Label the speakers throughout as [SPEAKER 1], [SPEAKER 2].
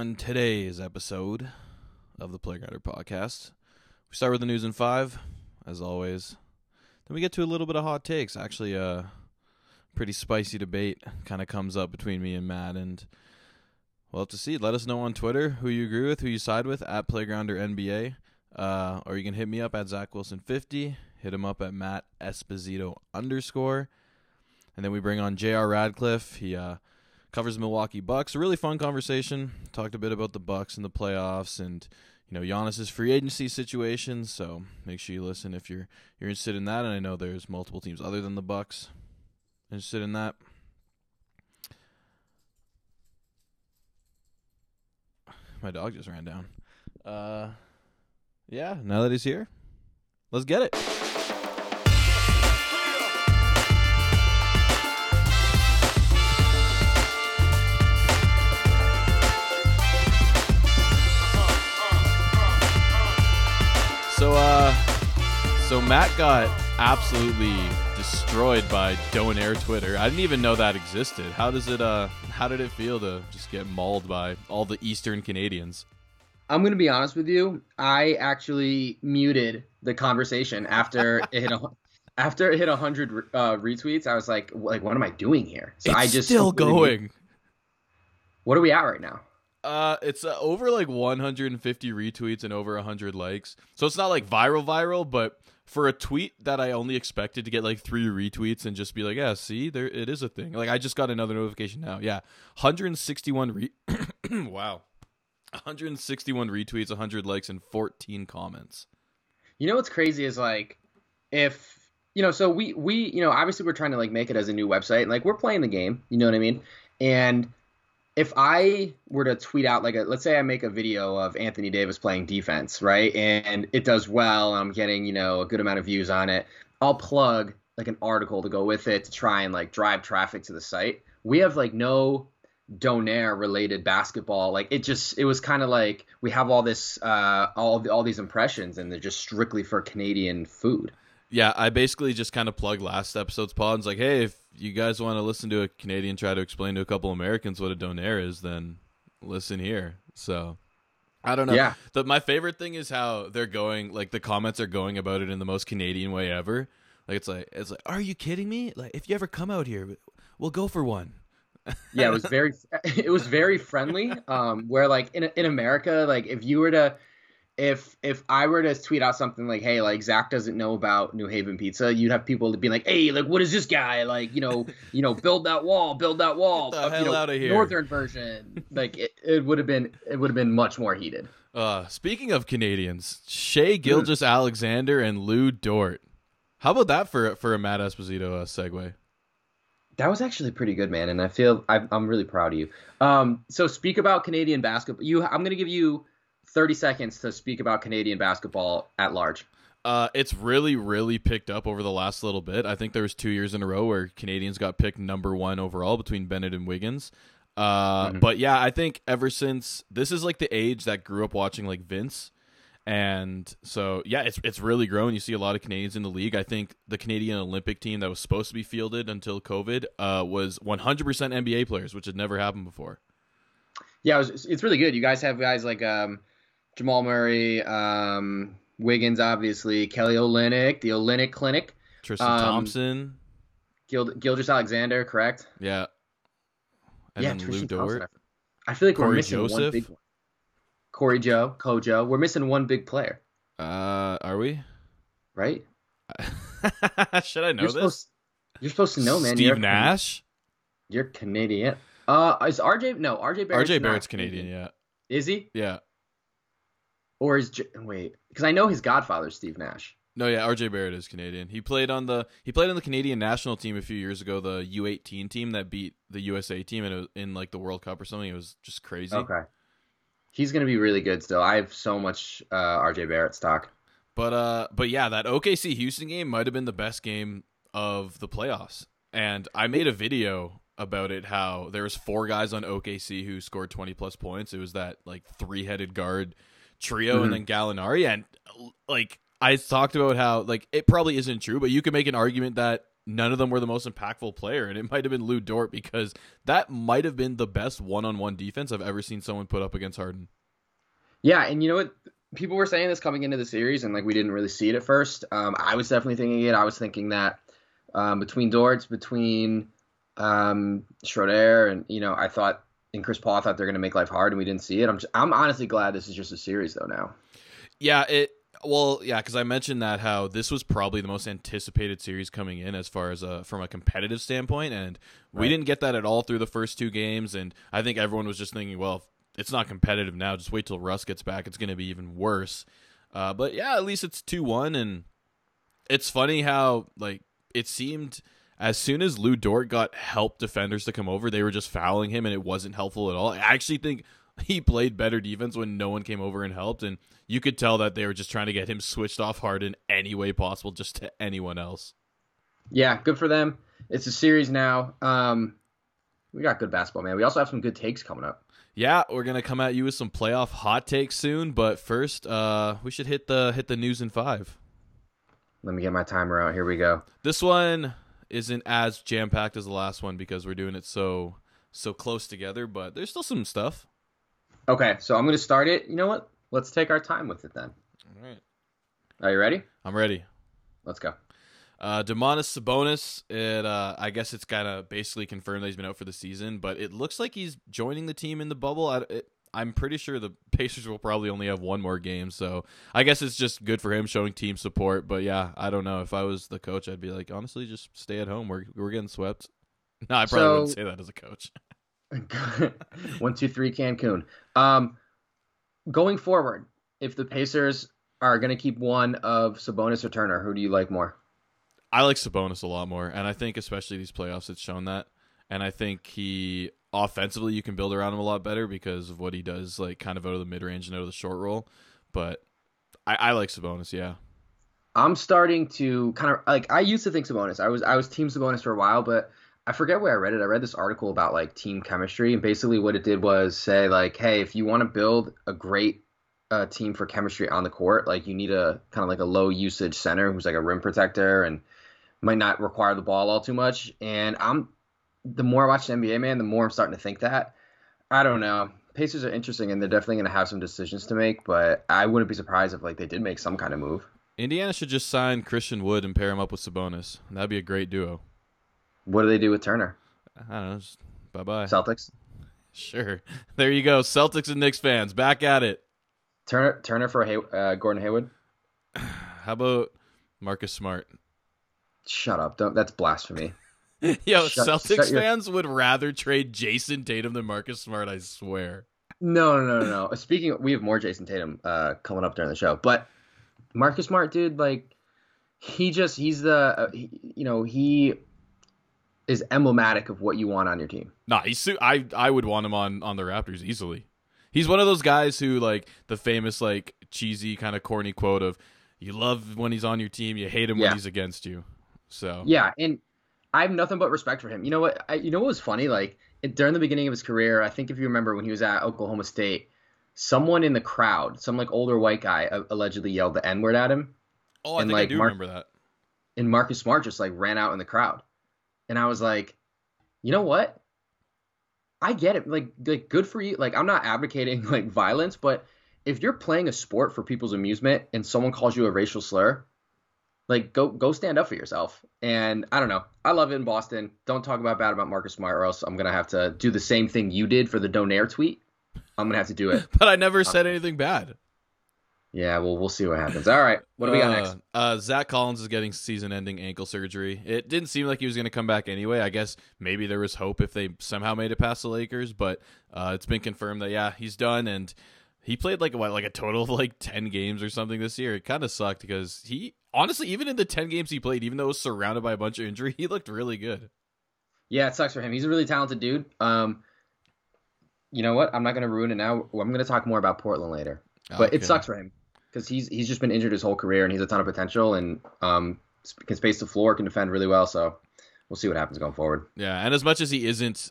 [SPEAKER 1] on today's episode of the Playgrounder podcast. We start with the news in five, as always. Then we get to a little bit of hot takes. Actually, a pretty spicy debate kind of comes up between me and Matt, and we'll have to see. Let us know on Twitter who you agree with, who you side with at Playgrounder NBA, uh, or you can hit me up at Zach Wilson fifty. Hit him up at Matt Esposito underscore, and then we bring on J.R. Radcliffe. He uh, covers the Milwaukee Bucks. A really fun conversation. Talked a bit about the Bucks and the playoffs and you know Giannis's free agency situation. So make sure you listen if you're you're interested in that. And I know there's multiple teams other than the Bucks interested in that. My dog just ran down. Uh, yeah. Now that he's here, let's get it. So Matt got absolutely destroyed by Donaire Twitter. I didn't even know that existed. How does it, uh, how did it feel to just get mauled by all the Eastern Canadians?
[SPEAKER 2] I'm gonna be honest with you. I actually muted the conversation after it hit a, after it hit hundred uh, retweets. I was like, like, what am I doing here?
[SPEAKER 1] So it's I just still going.
[SPEAKER 2] What are we at right now?
[SPEAKER 1] Uh, it's uh, over like 150 retweets and over 100 likes. So it's not like viral, viral, but for a tweet that I only expected to get like three retweets and just be like, yeah, see, there it is a thing. Like I just got another notification now. Yeah, 161 re. wow, 161 retweets, 100 likes, and 14 comments.
[SPEAKER 2] You know what's crazy is like if you know, so we we you know obviously we're trying to like make it as a new website and like we're playing the game. You know what I mean? And if I were to tweet out like a, let's say I make a video of Anthony Davis playing defense, right, and it does well, I'm getting you know a good amount of views on it, I'll plug like an article to go with it to try and like drive traffic to the site. We have like no Donaire related basketball. Like it just it was kind of like we have all this uh all all these impressions and they're just strictly for Canadian food.
[SPEAKER 1] Yeah, I basically just kind of plugged last episode's pod and was like, hey, if you guys want to listen to a Canadian try to explain to a couple Americans what a donaire is, then listen here. So I don't know.
[SPEAKER 2] Yeah.
[SPEAKER 1] The, my favorite thing is how they're going, like the comments are going about it in the most Canadian way ever. Like it's like it's like, are you kidding me? Like if you ever come out here, we'll go for one.
[SPEAKER 2] yeah, it was very it was very friendly. Um, where like in in America, like if you were to if if I were to tweet out something like, "Hey, like Zach doesn't know about New Haven pizza," you'd have people to be like, "Hey, like what is this guy like? You know, you know, build that wall, build that wall."
[SPEAKER 1] Get the hell
[SPEAKER 2] you know,
[SPEAKER 1] out of here.
[SPEAKER 2] Northern version, like it, it would have been it would have been much more heated.
[SPEAKER 1] Uh, speaking of Canadians, Shai Gilgeous Alexander and Lu Dort. How about that for for a Matt Esposito uh, segue?
[SPEAKER 2] That was actually pretty good, man, and I feel I, I'm really proud of you. Um, so speak about Canadian basketball. You, I'm gonna give you 30 seconds to speak about Canadian basketball at large.
[SPEAKER 1] Uh, it's really, really picked up over the last little bit. I think there was two years in a row where Canadians got picked number one overall between Bennett and Wiggins. Uh, mm-hmm. But yeah, I think ever since this is like the age that grew up watching like Vince, and so yeah, it's it's really grown. You see a lot of Canadians in the league. I think the Canadian Olympic team that was supposed to be fielded until COVID uh, was 100% NBA players, which had never happened before.
[SPEAKER 2] Yeah, it was, it's really good. You guys have guys like um, Jamal Murray, um, Wiggins, obviously, Kelly Olynyk, the Olynyk Clinic,
[SPEAKER 1] Tristan um, Thompson,
[SPEAKER 2] Gil- Gilgeous Alexander, correct?
[SPEAKER 1] Yeah.
[SPEAKER 2] And yeah, Tristan Thompson. I feel like Cory we're missing Joseph. one big one. Cory Joe, Kojo. We're missing one big player.
[SPEAKER 1] Uh, are we?
[SPEAKER 2] Right?
[SPEAKER 1] Should I know
[SPEAKER 2] you're
[SPEAKER 1] this?
[SPEAKER 2] Supposed, you're supposed to know, man.
[SPEAKER 1] Steve
[SPEAKER 2] you're
[SPEAKER 1] Nash.
[SPEAKER 2] You're Canadian. Uh, is RJ? No, RJ Barrett's
[SPEAKER 1] RJ Barrett's Canadian. Yeah.
[SPEAKER 2] Is he?
[SPEAKER 1] Yeah.
[SPEAKER 2] Or is wait? Because I know his godfather, Steve Nash.
[SPEAKER 1] No, yeah, RJ Barrett is Canadian. He played on the he played on the Canadian national team a few years ago, the U18 team that beat the USA team in, in like the World Cup or something. It was just crazy.
[SPEAKER 2] Okay, he's gonna be really good still. I have so much uh, RJ Barrett stock.
[SPEAKER 1] But uh, but yeah, that OKC Houston game might have been the best game of the playoffs, and I made a video about it. How there was four guys on OKC who scored 20 plus points. It was that like three headed guard trio mm-hmm. and then Gallinari. And like I talked about how like it probably isn't true, but you can make an argument that none of them were the most impactful player, and it might have been Lu Dort because that might have been the best one-on-one defense I've ever seen someone put up against Harden.
[SPEAKER 2] Yeah, and you know what? People were saying this coming into the series, and like we didn't really see it at first. Um, I was definitely thinking it. I was thinking that um, between Dortz, between um, Schroeder, and you know, I thought and Chris Paul thought they're going to make life hard, and we didn't see it. I'm just, I'm honestly glad this is just a series though now.
[SPEAKER 1] Yeah, it well, yeah, because I mentioned that how this was probably the most anticipated series coming in as far as a from a competitive standpoint, and we didn't get that at all through the first two games. And I think everyone was just thinking, well, it's not competitive now. Just wait till Russ gets back; it's going to be even worse. Uh, but yeah, at least it's two one, and it's funny how like it seemed as soon as Lu Dort got help defenders to come over, they were just fouling him, and it wasn't helpful at all. I actually think he played better defense when no one came over and helped, and you could tell that they were just trying to get him switched off hard in any way possible, just to anyone else.
[SPEAKER 2] Yeah, good for them. It's a series now. Um, we got good basketball, man. We also have some good takes coming up.
[SPEAKER 1] Yeah, we're gonna come at you with some playoff hot takes soon, but first, uh, we should hit the hit the news in five.
[SPEAKER 2] Let me get my timer out. Here we go.
[SPEAKER 1] This one isn't as jam packed as the last one because we're doing it so so close together, but there's still some stuff.
[SPEAKER 2] Okay, so I'm going to start it. You know what? Let's take our time with it then.
[SPEAKER 1] All right.
[SPEAKER 2] Are you ready?
[SPEAKER 1] I'm ready.
[SPEAKER 2] Let's go.
[SPEAKER 1] Uh, Domantas Sabonis, it uh, I guess it's kind of basically confirmed that he's been out for the season, but it looks like he's joining the team in the bubble. I, it, I'm pretty sure the Pacers will probably only have one more game, so I guess it's just good for him showing team support. But yeah, I don't know. If I was the coach, I'd be like, honestly, just stay at home. We're we're getting swept. No, I probably so, wouldn't say that as a coach.
[SPEAKER 2] one, two, three, Cancun. Um, going forward, if the Pacers are going to keep one of Sabonis or Turner, who do you like more?
[SPEAKER 1] I like Sabonis a lot more, and I think especially these playoffs, it's shown that. And I think he offensively, you can build around him a lot better because of what he does, like kind of out of the mid range and out of the short roll. But I, I like Sabonis, yeah.
[SPEAKER 2] I'm starting to kind of like I used to think Sabonis. I was I was team Sabonis for a while, but I forget where I read it. I read this article about like team chemistry, and basically what it did was say like, hey, if you want to build a great uh, team for chemistry on the court, like you need a kind of like a low usage center who's like a rim protector and might not require the ball all too much. And I'm the more I watch the NBA, man, the more I'm starting to think that. I don't know. Pacers are interesting, and they're definitely going to have some decisions to make. But I wouldn't be surprised if like they did make some kind of move.
[SPEAKER 1] Indiana should just sign Christian Wood and pair him up with Sabonis. That'd be a great duo.
[SPEAKER 2] What do they do with Turner?
[SPEAKER 1] I don't know. Bye bye.
[SPEAKER 2] Celtics.
[SPEAKER 1] Sure. There you go. Celtics and Knicks fans back at it.
[SPEAKER 2] Turner Turner for Hay- uh, Gordon Hayward.
[SPEAKER 1] How about Marcus Smart?
[SPEAKER 2] Shut up! Don't. That's blasphemy.
[SPEAKER 1] Yo, shut, Celtics shut your... fans would rather trade Jayson Tatum than Marcus Smart. I swear.
[SPEAKER 2] No, no, no, no. Speaking, of, we have more Jayson Tatum uh, coming up during the show, but Marcus Smart, dude, like he just he's the uh, he, you know he is emblematic of what you want on your team.
[SPEAKER 1] Nah, he's I I would want him on on the Raptors easily. He's one of those guys who like the famous like cheesy kind of corny quote of you love when he's on your team, you hate him yeah. when he's against you. So
[SPEAKER 2] yeah, and I have nothing but respect for him. You know what? I, you know what was funny? Like it, during the beginning of his career, I think if you remember when he was at Oklahoma State, someone in the crowd, some like older white guy, uh, allegedly yelled the N word at him.
[SPEAKER 1] Oh, I and, think like, I do Mar- remember that.
[SPEAKER 2] And Marcus Smart just like ran out in the crowd and I was like, you know what? I get it. Like, like good for you. Like, I'm not advocating like violence, but if you're playing a sport for people's amusement and someone calls you a racial slur, like go go stand up for yourself. And I don't know. I love it in Boston. Don't talk about bad about Marcus Smart, or else I'm gonna have to do the same thing you did for the Donaire tweet. I'm gonna have to do it.
[SPEAKER 1] but I never said anything bad.
[SPEAKER 2] Yeah, well, we'll see what happens. All right, what do we got uh, next?
[SPEAKER 1] Uh, Zach Collins is getting season-ending ankle surgery. It didn't seem like he was going to come back anyway. I guess maybe there was hope if they somehow made it past the Lakers, but uh, it's been confirmed that yeah, he's done, and he played like what, like a total of like ten games or something this year. It kind of sucked because he honestly, even in the ten games he played, even though it was surrounded by a bunch of injury, he looked really good.
[SPEAKER 2] Yeah, it sucks for him. He's a really talented dude. Um, you know what? I'm not going to ruin it now. I'm going to talk more about Portland later. But okay. it sucks for him because he's he's just been injured his whole career and he's a ton of potential and um, can space the floor, can defend really well. So we'll see what happens going forward.
[SPEAKER 1] Yeah, and as much as he isn't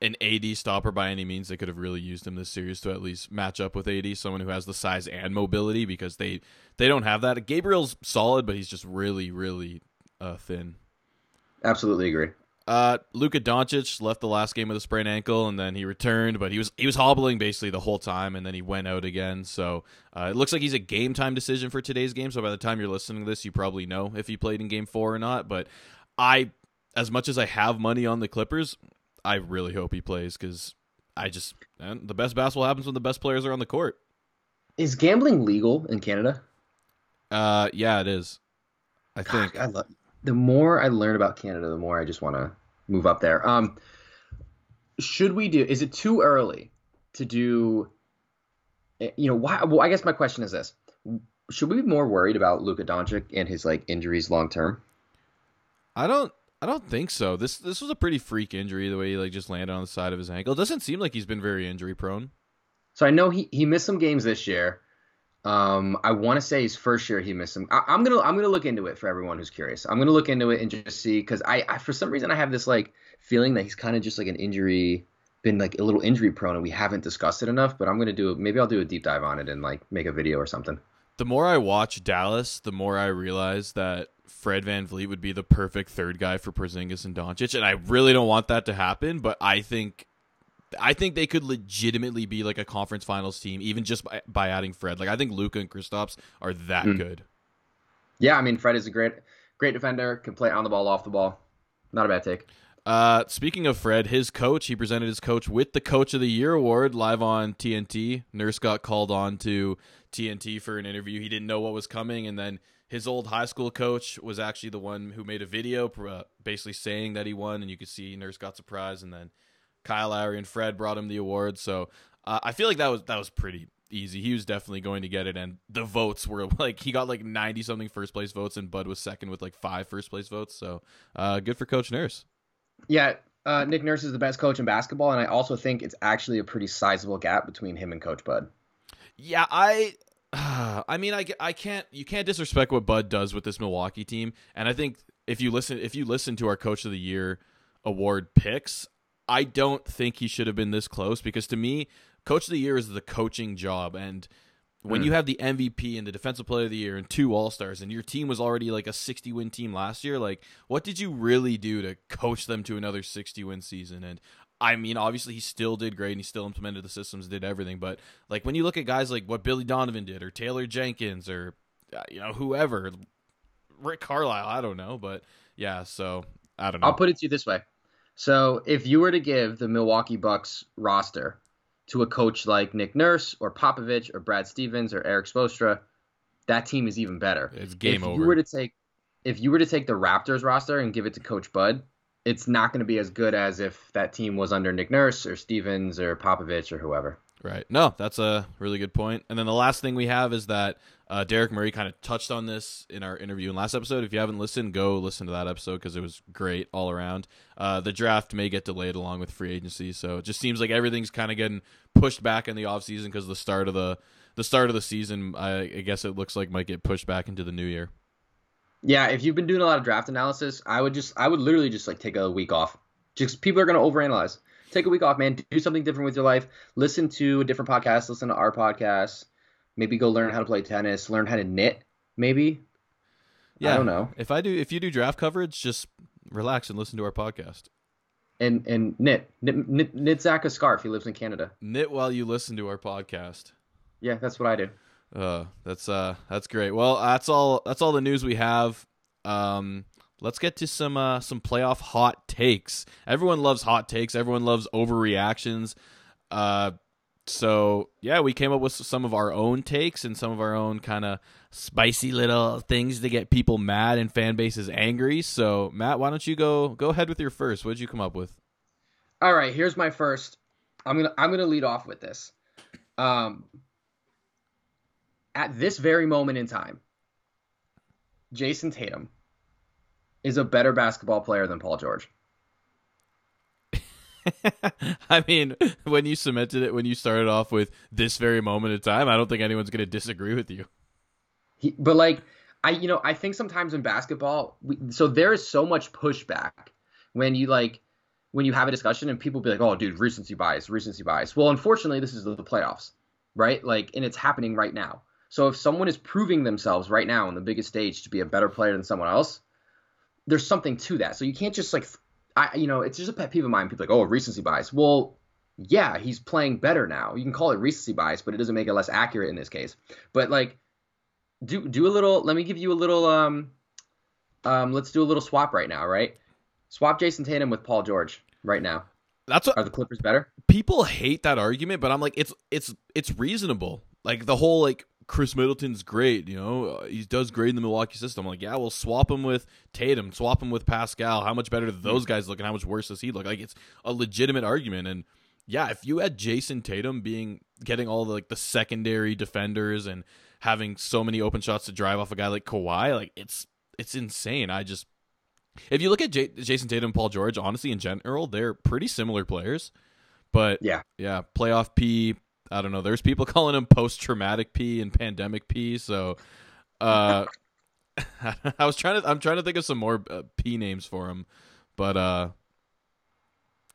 [SPEAKER 1] an AD stopper by any means, they could have really used him this series to at least match up with AD, someone who has the size and mobility because they they don't have that. Gabriel's solid, but he's just really really uh, thin.
[SPEAKER 2] Absolutely agree.
[SPEAKER 1] Uh, Luka Doncic left the last game with a sprained ankle, and then he returned, but he was he was hobbling basically the whole time, and then he went out again. So uh, it looks like he's a game time decision for today's game. So by the time you're listening to this, you probably know if he played in Game Four or not. But I, as much as I have money on the Clippers, I really hope he plays because I just the best basketball happens when the best players are on the court.
[SPEAKER 2] Is gambling legal in Canada?
[SPEAKER 1] Uh, yeah, it is. I think.
[SPEAKER 2] I love, the more I learn about Canada, the more I just want to move up there. Um, should we do? Is it too early to do? Eh, you know, why? Well, I guess my question is this: Should we be more worried about Luka Doncic and his like injuries long term?
[SPEAKER 1] I don't. I don't think so. This this was a pretty freak injury. The way he like just landed on the side of his ankle. It doesn't seem like he's been very injury prone.
[SPEAKER 2] So I know he he missed some games this year. Um, I want to say his first year he missed some. I, am gonna I'm gonna look into it for everyone who's curious. I'm gonna look into it and just see because I, I for some reason I have this like feeling that he's kind of just like an injury, been like a little injury prone, and we haven't discussed it enough. But I'm gonna do maybe I'll do a deep dive on it and like make a video or something.
[SPEAKER 1] The more I watch Dallas, the more I realize that Fred VanVleet would be the perfect third guy for Porzingis and Doncic, and I really don't want that to happen. But I think I think they could legitimately be like a conference finals team, even just by, by adding Fred. Like I think Luka and Kristaps are that mm. good.
[SPEAKER 2] Yeah, I mean Fred is a great, great defender. Can play on the ball, off the ball. Not a bad take.
[SPEAKER 1] Uh, speaking of Fred, his coach, he presented his coach with the Coach of the Year award live on TNT. Nurse got called on to TNT for an interview. He didn't know what was coming, and then his old high school coach was actually the one who made a video, uh, basically saying that he won, and you could see Nurse got surprised, and then Kyle Lowry and Fred brought him the award. So uh, I feel like that was that was pretty easy. He was definitely going to get it, and the votes were like he got like ninety something first place votes, and Bud was second with like five first place votes. So uh, good for Coach Nurse.
[SPEAKER 2] Yeah, uh, Nick Nurse is the best coach in basketball, and I also think it's actually a pretty sizable gap between him and Coach Bud.
[SPEAKER 1] Yeah, I. I mean, I, I can't you can't disrespect what Bud does with this Milwaukee team, and I think if you listen if you listen to our Coach of the Year award picks, I don't think he should have been this close because to me, coach of the year is the coaching job. And when mm. you have the MVP and the defensive player of the year and two all stars, and your team was already like a 60 win team last year, like what did you really do to coach them to another 60 win season? And I mean, obviously he still did great and he still implemented the systems, did everything. But like when you look at guys like what Billy Donovan did or Taylor Jenkins or uh, you know whoever, Rick Carlisle, I don't know, but yeah. So I don't know.
[SPEAKER 2] I'll put it to you this way: so if you were to give the Milwaukee Bucks roster to a coach like Nick Nurse or Popovich or Brad Stevens or Erik Spoelstra, that team is even better.
[SPEAKER 1] It's game
[SPEAKER 2] if
[SPEAKER 1] over.
[SPEAKER 2] You were to take if you were to take the Raptors roster and give it to Coach Bud, it's not going to be as good as if that team was under Nick Nurse or Stevens or Popovich or whoever.
[SPEAKER 1] Right. No, that's a really good point. And then the last thing we have is that uh, Derek Murray kind of touched on this in our interview in last episode. If you haven't listened, go listen to that episode because it was great all around. Uh, the draft may get delayed along with free agency, so it just seems like everything's kind of getting pushed back in the off season because the start of the the start of the season, I, I guess it looks like might get pushed back into the new year.
[SPEAKER 2] Yeah, if you've been doing a lot of draft analysis, I would just I would literally just like take a week off. Just people are going to overanalyze take a week off, man. Do something different with your life. Listen to a different podcast. Listen to our podcast. Maybe go learn how to play tennis. Learn how to knit. Maybe.
[SPEAKER 1] Yeah.
[SPEAKER 2] I don't know.
[SPEAKER 1] If I do, if you do draft coverage, just relax and listen to our podcast.
[SPEAKER 2] And and knit knit knit, knit Zach a scarf. He lives in Canada.
[SPEAKER 1] Knit while you listen to our podcast.
[SPEAKER 2] Yeah, that's what I do.
[SPEAKER 1] Uh, that's uh, that's great. Well, that's all. That's all the news we have. Um, let's get to some uh, some playoff hot takes. Everyone loves hot takes. Everyone loves overreactions. Uh, so yeah, we came up with some of our own takes and some of our own kind of spicy little things to get people mad and fan bases angry. So Matt, why don't you go go ahead with your first? What did you come up with?
[SPEAKER 2] All right, here's my first. I'm gonna I'm gonna lead off with this. Um, at this very moment in time, Jayson Tatum is a better basketball player than Paul George.
[SPEAKER 1] I mean, when you cemented it, when you started off with this very moment in time, I don't think anyone's going to disagree with you.
[SPEAKER 2] He, but like, I you know I think sometimes in basketball, we, so there is so much pushback when you like when you have a discussion and people be like, "Oh, dude, recency bias, recency bias." Well, unfortunately, this is the playoffs, right? Like, and it's happening right now. So if someone is proving themselves right now on the biggest stage to be a better player than someone else, there's something to that. So you can't just like I you know, it's just a pet peeve of mine. People are like, oh, recency bias. Well, yeah, he's playing better now. You can call it recency bias, but it doesn't make it less accurate in this case. But like, do do a little. Let me give you a little. Um, um, let's do a little swap right now, right? Swap Jayson Tatum with Paul George right now.
[SPEAKER 1] That's what
[SPEAKER 2] Are the Clippers better?
[SPEAKER 1] people hate that argument, but I'm like, it's it's it's reasonable. Like the whole like Khris Middleton's great, you know, uh, he does great in the Milwaukee system. I'm like, yeah, we'll swap him with Tatum, swap him with Pascal. How much better do those guys look, and how much worse does he look? Like it's a legitimate argument, and yeah, if you had Jayson Tatum being getting all the like the secondary defenders and having so many open shots to drive off a guy like Kawhi, like it's it's insane. I just if you look at J- Jayson Tatum and Paul George, honestly, in general, they're pretty similar players. But
[SPEAKER 2] Yeah.
[SPEAKER 1] yeah, playoff P. I don't know. There's people calling him post traumatic P and pandemic P. So, uh, I was trying to. I'm trying to think of some more uh, P names for him, but uh,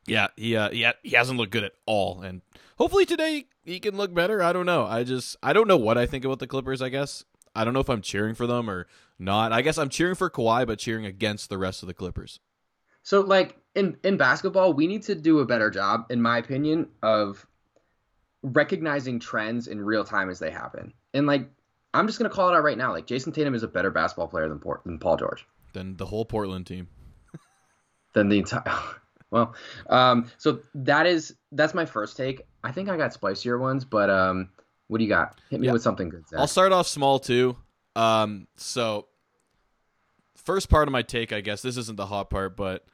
[SPEAKER 1] yeah, he uh, ha- he hasn't looked good at all, and hopefully today he can look better. I don't know. I just I don't know what I think about the Clippers. I guess I don't know if I'm cheering for them or not. I guess I'm cheering for Kawhi, but cheering against the rest of the Clippers.
[SPEAKER 2] So like in in basketball, we need to do a better job, in my opinion, of recognizing trends in real time as they happen. And like I'm just gonna call it out right now. Like Jayson Tatum is a better basketball player than Port- than Paul George.
[SPEAKER 1] Than the whole Portland team.
[SPEAKER 2] Than the entire. well, um, so that is that's my first take. I think I got spicier ones, but um, what do you got? Hit me
[SPEAKER 1] Yeah.
[SPEAKER 2] with something good. Zach.
[SPEAKER 1] I'll start off small too. Um, so first part of my take, I guess this isn't the hot part, but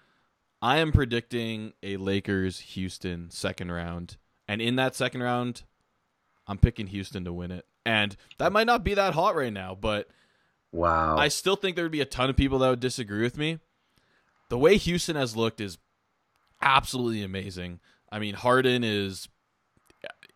[SPEAKER 1] I am predicting a Lakers Houston second round, and in that second round, I'm picking Houston to win it. And that might not be that hot right now, but
[SPEAKER 2] wow.
[SPEAKER 1] I still think there would be a ton of people that would disagree with me. The way Houston has looked is absolutely amazing. I mean, Harden is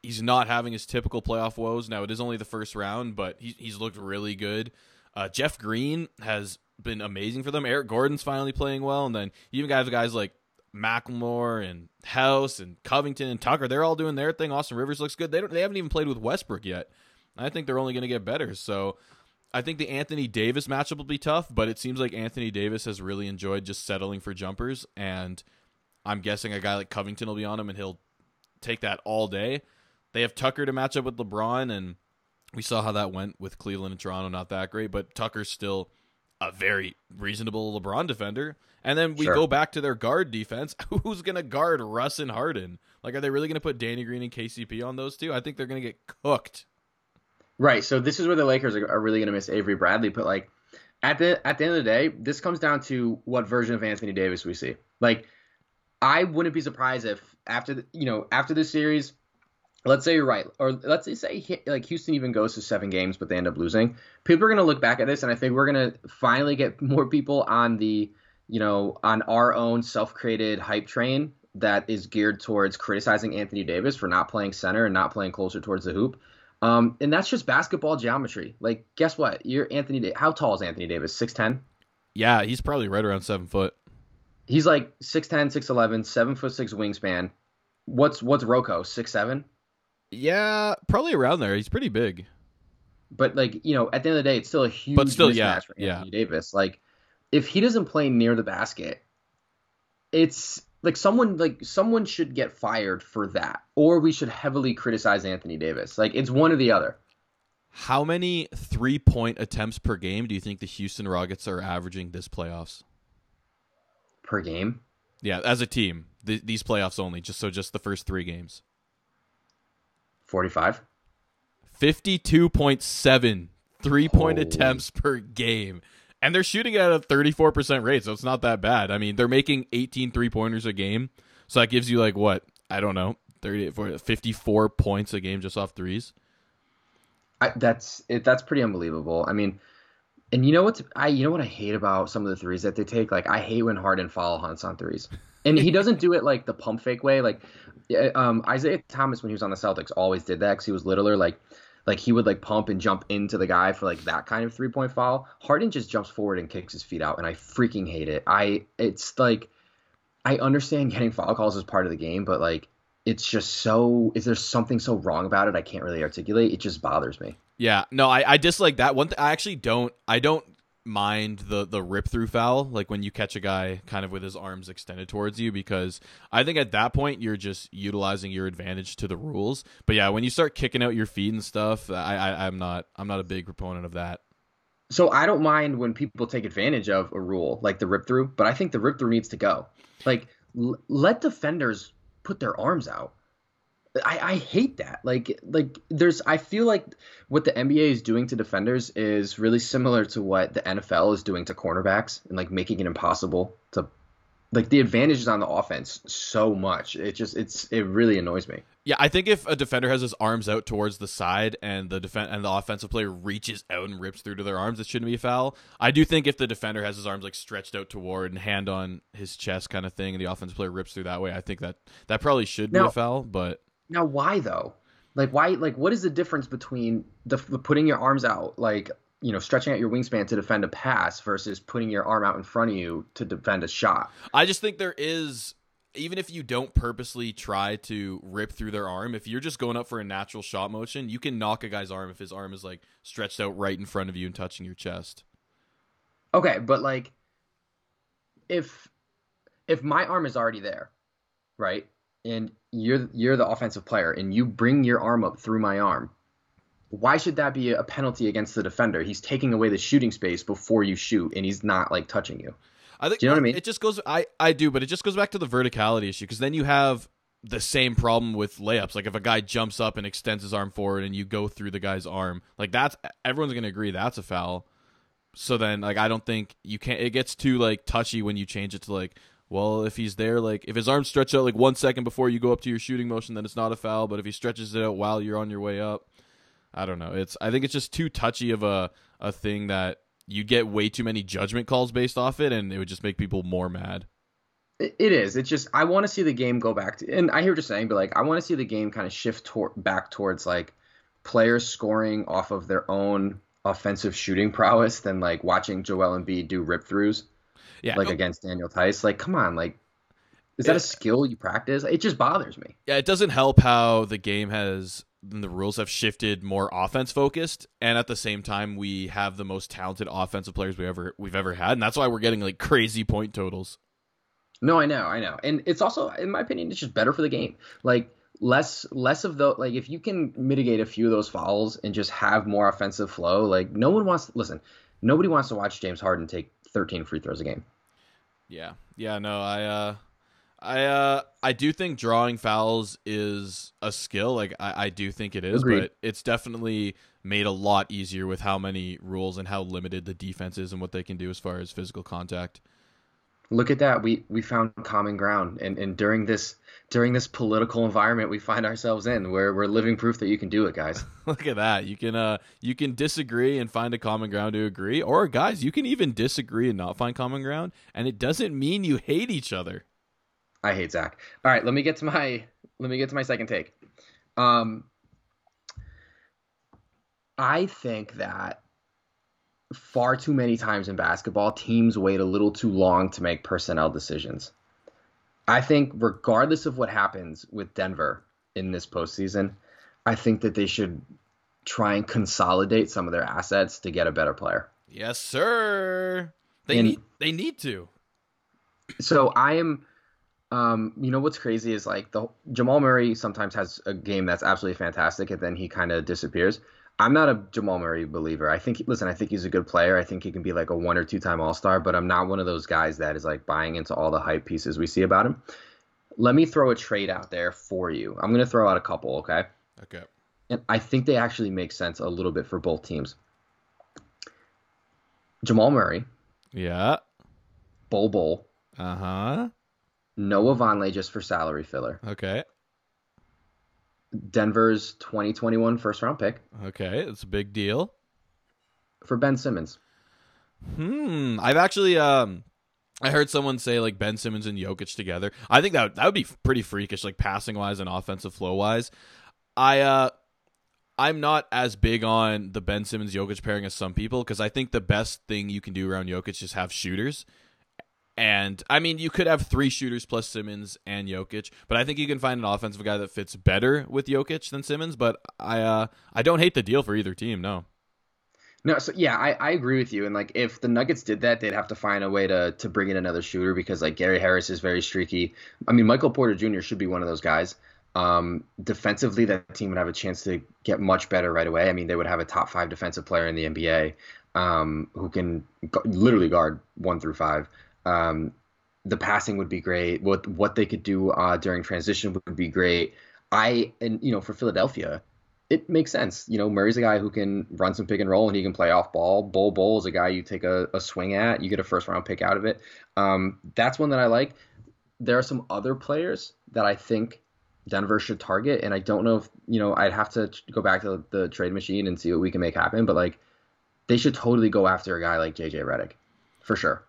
[SPEAKER 1] he's not having his typical playoff woes. Now it is only the first round, but he, he's looked really good. Uh, Jeff Green has been amazing for them. Eric Gordon's finally playing well, and then you even guys guys like McLemore and House and Covington and Tucker. They're all doing their thing. Austin Rivers looks good. They don't. They haven't even played with Westbrook yet. I think they're only going to get better. So I think the Anthony Davis matchup will be tough, but it seems like Anthony Davis has really enjoyed just settling for jumpers, and I'm guessing a guy like Covington will be on him, and he'll take that all day. They have Tucker to match up with LeBron, and we saw how that went with Cleveland and Toronto. Not that great, but Tucker's still a very reasonable LeBron defender. And then we
[SPEAKER 2] Sure.
[SPEAKER 1] go back to their guard defense. Who's going to guard Russ and Harden? Like, are they really going to put Danny Green and KCP on those two? I think they're going to get cooked.
[SPEAKER 2] Right. So this is where the Lakers are, are really going to miss Avery Bradley. But like at the at the end of the day, this comes down to what version of Anthony Davis we see. Like I wouldn't be surprised if after the, you know after this series, let's say you're right, or let's say like Houston even goes to seven games, but they end up losing. People are going to look back at this, and I think we're going to finally get more people on the you know on our own self-created hype train that is geared towards criticizing Anthony Davis for not playing center and not playing closer towards the hoop. Um, and that's just basketball geometry. Like, guess what? You're Anthony. Da- How tall is Anthony Davis? Six ten.
[SPEAKER 1] Yeah, he's probably right around seven foot.
[SPEAKER 2] He's like 6'10", 6'11", 7 foot six wingspan. What's what's Rocco? Six seven.
[SPEAKER 1] Yeah, probably around there. He's pretty big.
[SPEAKER 2] But like you know, at the end of the day, it's still a huge
[SPEAKER 1] But still,
[SPEAKER 2] mismatch
[SPEAKER 1] yeah,
[SPEAKER 2] for
[SPEAKER 1] yeah.
[SPEAKER 2] Anthony Davis. Like, if he doesn't play near the basket, it's like someone like someone should get fired for that, or we should heavily criticize Anthony Davis. Like, it's one or the other.
[SPEAKER 1] How many three point attempts per game do you think the Houston Rockets are averaging this playoffs?
[SPEAKER 2] per game.
[SPEAKER 1] Yeah, as a team, th- these playoffs only. Just so, just the first three games.
[SPEAKER 2] 45.
[SPEAKER 1] Fifty-two point seven three point
[SPEAKER 2] Holy.
[SPEAKER 1] attempts per game, and they're shooting at a thirty-four percent rate, so it's not that bad. I mean, they're making 18 three pointers a game, so that gives you like what I don't know, 30, 40, 54 points a game just off threes.
[SPEAKER 2] I, that's it. That's pretty unbelievable. I mean, and you know what's I you know what I hate about some of the threes that they take. Like I hate when Harden follow hunts on threes, and he doesn't do it like the pump fake way. Like yeah, um, Isaiah Thomas when he was on the Celtics always did that because he was littler. Like like he would like pump and jump into the guy for like that kind of three point foul. Harden just jumps forward and kicks his feet out, and I freaking hate it. I it's like I understand getting foul calls as part of the game, but like. It's just so. Is there something so wrong about it? I can't really articulate. It just bothers me.
[SPEAKER 1] Yeah, no, I, I dislike that one. Th- I actually don't. I don't mind the the rip through foul like when you catch a guy kind of with his arms extended towards you because I think at that point you're just utilizing your advantage to the rules. But yeah, when you start kicking out your feet and stuff, I, I I'm not I'm not a big proponent of that.
[SPEAKER 2] So I don't mind when people take advantage of a rule like the rip through, but I think the rip through needs to go. Like l- let defenders put their arms out. I, I hate that. Like like there's I feel like what the NBA is doing to defenders is really similar to what the NFL is doing to cornerbacks and like making it impossible to like the advantage is on the offense so much. It just it's it really annoys me.
[SPEAKER 1] Yeah, I think if a defender has his arms out towards the side and the defense and the offensive player reaches out and rips through to their arms, it shouldn't be a foul. I do think if the defender has his arms like stretched out toward and hand on his chest kind of thing, and the offensive player rips through that way, I think that that probably should
[SPEAKER 2] Now-
[SPEAKER 1] be a foul. But
[SPEAKER 2] Now, why though? Like, why? Like, what is the difference between the, the putting your arms out, like you know, stretching out your wingspan to defend a pass, versus putting your arm out in front of you to defend a shot?
[SPEAKER 1] I just think there is even if you don't purposely try to rip through their arm, if you're just going up for a natural shot motion, you can knock a guy's arm if his arm is like stretched out right in front of you and touching your chest.
[SPEAKER 2] Okay, but like, if if my arm is already there, right, and you're you're the offensive player, and you bring your arm up through my arm. Why should that be a penalty against the defender? He's taking away the shooting space before you shoot, and he's not like touching you.
[SPEAKER 1] I think
[SPEAKER 2] Do you know what I mean?
[SPEAKER 1] It just goes. I I do, but it just goes back to the verticality issue because then you have the same problem with layups. Like if a guy jumps up and extends his arm forward and you go through the guy's arm, like that's everyone's gonna agree that's a foul. So then, like, I don't think you can. not It gets too like touchy when you change it to like, well, if he's there, like, if his arms stretch out like one second before you go up to your shooting motion, then it's not a foul. But if he stretches it out while you're on your way up, I don't know. It's I think it's just too touchy of a a thing that you get way too many judgment calls based off it, and it would just make people more mad.
[SPEAKER 2] It it is. It's just I want to see the game go back to, and I hear what you're saying, but like I want to see the game kind of shift tor- back towards like players scoring off of their own offensive shooting prowess than like watching Joel Embiid do rip throughs
[SPEAKER 1] Yeah,
[SPEAKER 2] like against Daniel Theis. Like, come on, like is that a skill you practice? It just bothers me.
[SPEAKER 1] yeah, it doesn't help how the game has the rules have shifted more offense focused, and at the same time, we have the most talented offensive players we ever we've ever had, and that's why we're getting like crazy point totals.
[SPEAKER 2] No, I know, I know, and it's also, in my opinion, it's just better for the game. Like less, less of the like if you can mitigate a few of those fouls and just have more offensive flow. Like no one wants. Listen, nobody wants to watch James Harden take 13 free throws a game.
[SPEAKER 1] Yeah, yeah, no, I, uh, I, uh, I do think drawing fouls is a skill. Like, I, I do think it is,
[SPEAKER 2] Agreed.
[SPEAKER 1] but it's definitely made a lot easier with how many rules and how limited the defense is and what they can do as far as physical contact.
[SPEAKER 2] Look at that. We we found common ground, and and during this during this political environment we find ourselves in, where we're living proof that you can do it, guys.
[SPEAKER 1] Look at that. You can, uh, you can disagree and find a common ground to agree, or guys, you can even disagree and not find common ground, and it doesn't mean you hate each other.
[SPEAKER 2] I hate Zach. All right, let me get to my let me get to my second take. Um, I think that far too many times in basketball, teams wait a little too long to make personnel decisions. I think, regardless of what happens with Denver in this postseason, I think that they should try and consolidate some of their assets to get a better player.
[SPEAKER 1] Yes, sir. They
[SPEAKER 2] And-
[SPEAKER 1] need, they need to.
[SPEAKER 2] so I am um you know what's crazy is like the Jamal Murray sometimes has a game that's absolutely fantastic and then he kind of disappears. I'm not a Jamal Murray believer. I think listen, I think he's a good player. I think he can be like a one or two time All-Star, but I'm not one of those guys that is like buying into all the hype pieces we see about him. Let me throw a trade out there for you. I'm going to throw out a couple, okay?
[SPEAKER 1] Okay.
[SPEAKER 2] And I think they actually make sense a little bit for both teams. Jamal Murray,
[SPEAKER 1] Yeah.
[SPEAKER 2] Bol Bol,
[SPEAKER 1] Uh huh.
[SPEAKER 2] Noah Vonleh just for salary filler.
[SPEAKER 1] Okay.
[SPEAKER 2] Denver's 2021 first round pick
[SPEAKER 1] Okay. It's a big deal.
[SPEAKER 2] for Ben Simmons.
[SPEAKER 1] Hmm. I've actually um I heard someone say like Ben Simmons and Jokic together. I think that that would be pretty freakish, like passing wise and offensive flow wise. I uh I'm not as big on the Ben Simmons Jokic pairing as some people because I think the best thing you can do around Jokic is have shooters. And I mean, you could have three shooters plus Simmons and Jokic, but I think you can find an offensive guy that fits better with Jokic than Simmons. But I, uh, I don't hate the deal for either team. No,
[SPEAKER 2] No, so yeah, I, I agree with you. And like, if the Nuggets did that, they'd have to find a way to to bring in another shooter because like Gary Harris is very streaky. I mean, Michael Porter Jr. should be one of those guys. Um, defensively, that team would have a chance to get much better right away. I mean, they would have a top five defensive player in the NBA um, who can literally guard one through five. Um, the passing would be great. What what they could do uh, during transition would be great. I and you know for Philadelphia, it makes sense. You know, Murray's a guy who can run some pick and roll and he can play off ball. Bol Bol is a guy you take a, a swing at. You get a first round pick out of it. Um, that's one that I like. There are some other players that I think Denver should target, and I don't know if you know. I'd have to go back to the trade machine and see what we can make happen. But like, they should totally go after a guy like JJ Redick, for sure.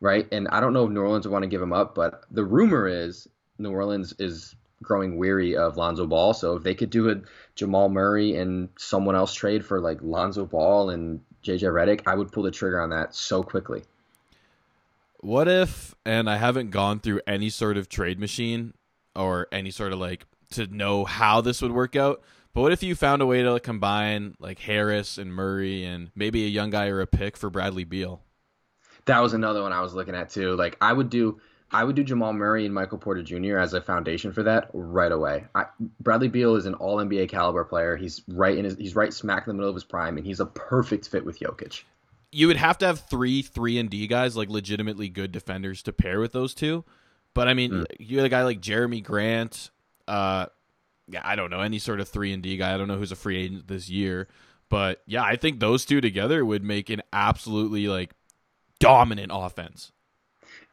[SPEAKER 2] Right, and I don't know if New Orleans would want to give him up, but the rumor is New Orleans is growing weary of Lonzo Ball. So if they could do a Jamal Murray and someone else trade for like Lonzo Ball and JJ Redick, I would pull the trigger on that so quickly.
[SPEAKER 1] What if, and I haven't gone through any sort of trade machine or any sort of like to know how this would work out, but what if you found a way to combine like Harris and Murray and maybe a young guy or a pick for Bradley Beal?
[SPEAKER 2] That was another one I was looking at too. Like I would do I would do Jamal Murray and Michael Porter Jr. as a foundation for that right away. I, Bradley Beal is an All NBA caliber player. He's right in his, he's right smack in the middle of his prime, and he's a perfect fit with Jokic.
[SPEAKER 1] You would have to have three three and D guys, like legitimately good defenders, to pair with those two. But I mean, mm. you had a guy like Jerami Grant. Uh, yeah, I don't know any sort of three and D guy. I don't know who's a free agent this year, but yeah, I think those two together would make an absolutely like dominant offense.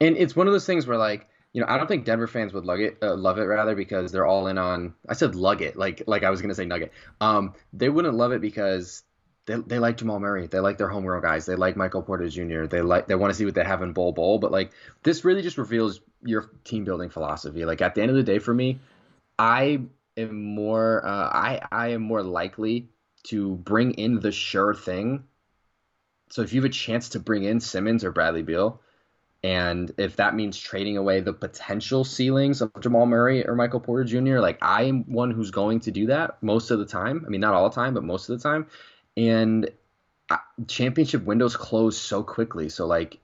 [SPEAKER 2] And it's one of those things where like you know I don't think Denver fans would love it uh, love it rather because they're all in on I said lug it like like I was gonna say nugget. Um, they wouldn't love it because they, they like Jamal Murray. They like their homegrown guys. They like Michael Porter Jr. They like they want to see what they have in Bol Bol, But like this really just reveals your team building philosophy. Like at the end of the day, for me, I am more uh, I I am more likely to bring in the sure thing. So if you have a chance to bring in Simmons or Bradley Beal, and if that means trading away the potential ceilings of Jamal Murray or Michael Porter Jr., like I'm one who's going to do that most of the time. I mean, not all the time, but most of the time. And uh, championship windows close so quickly. So like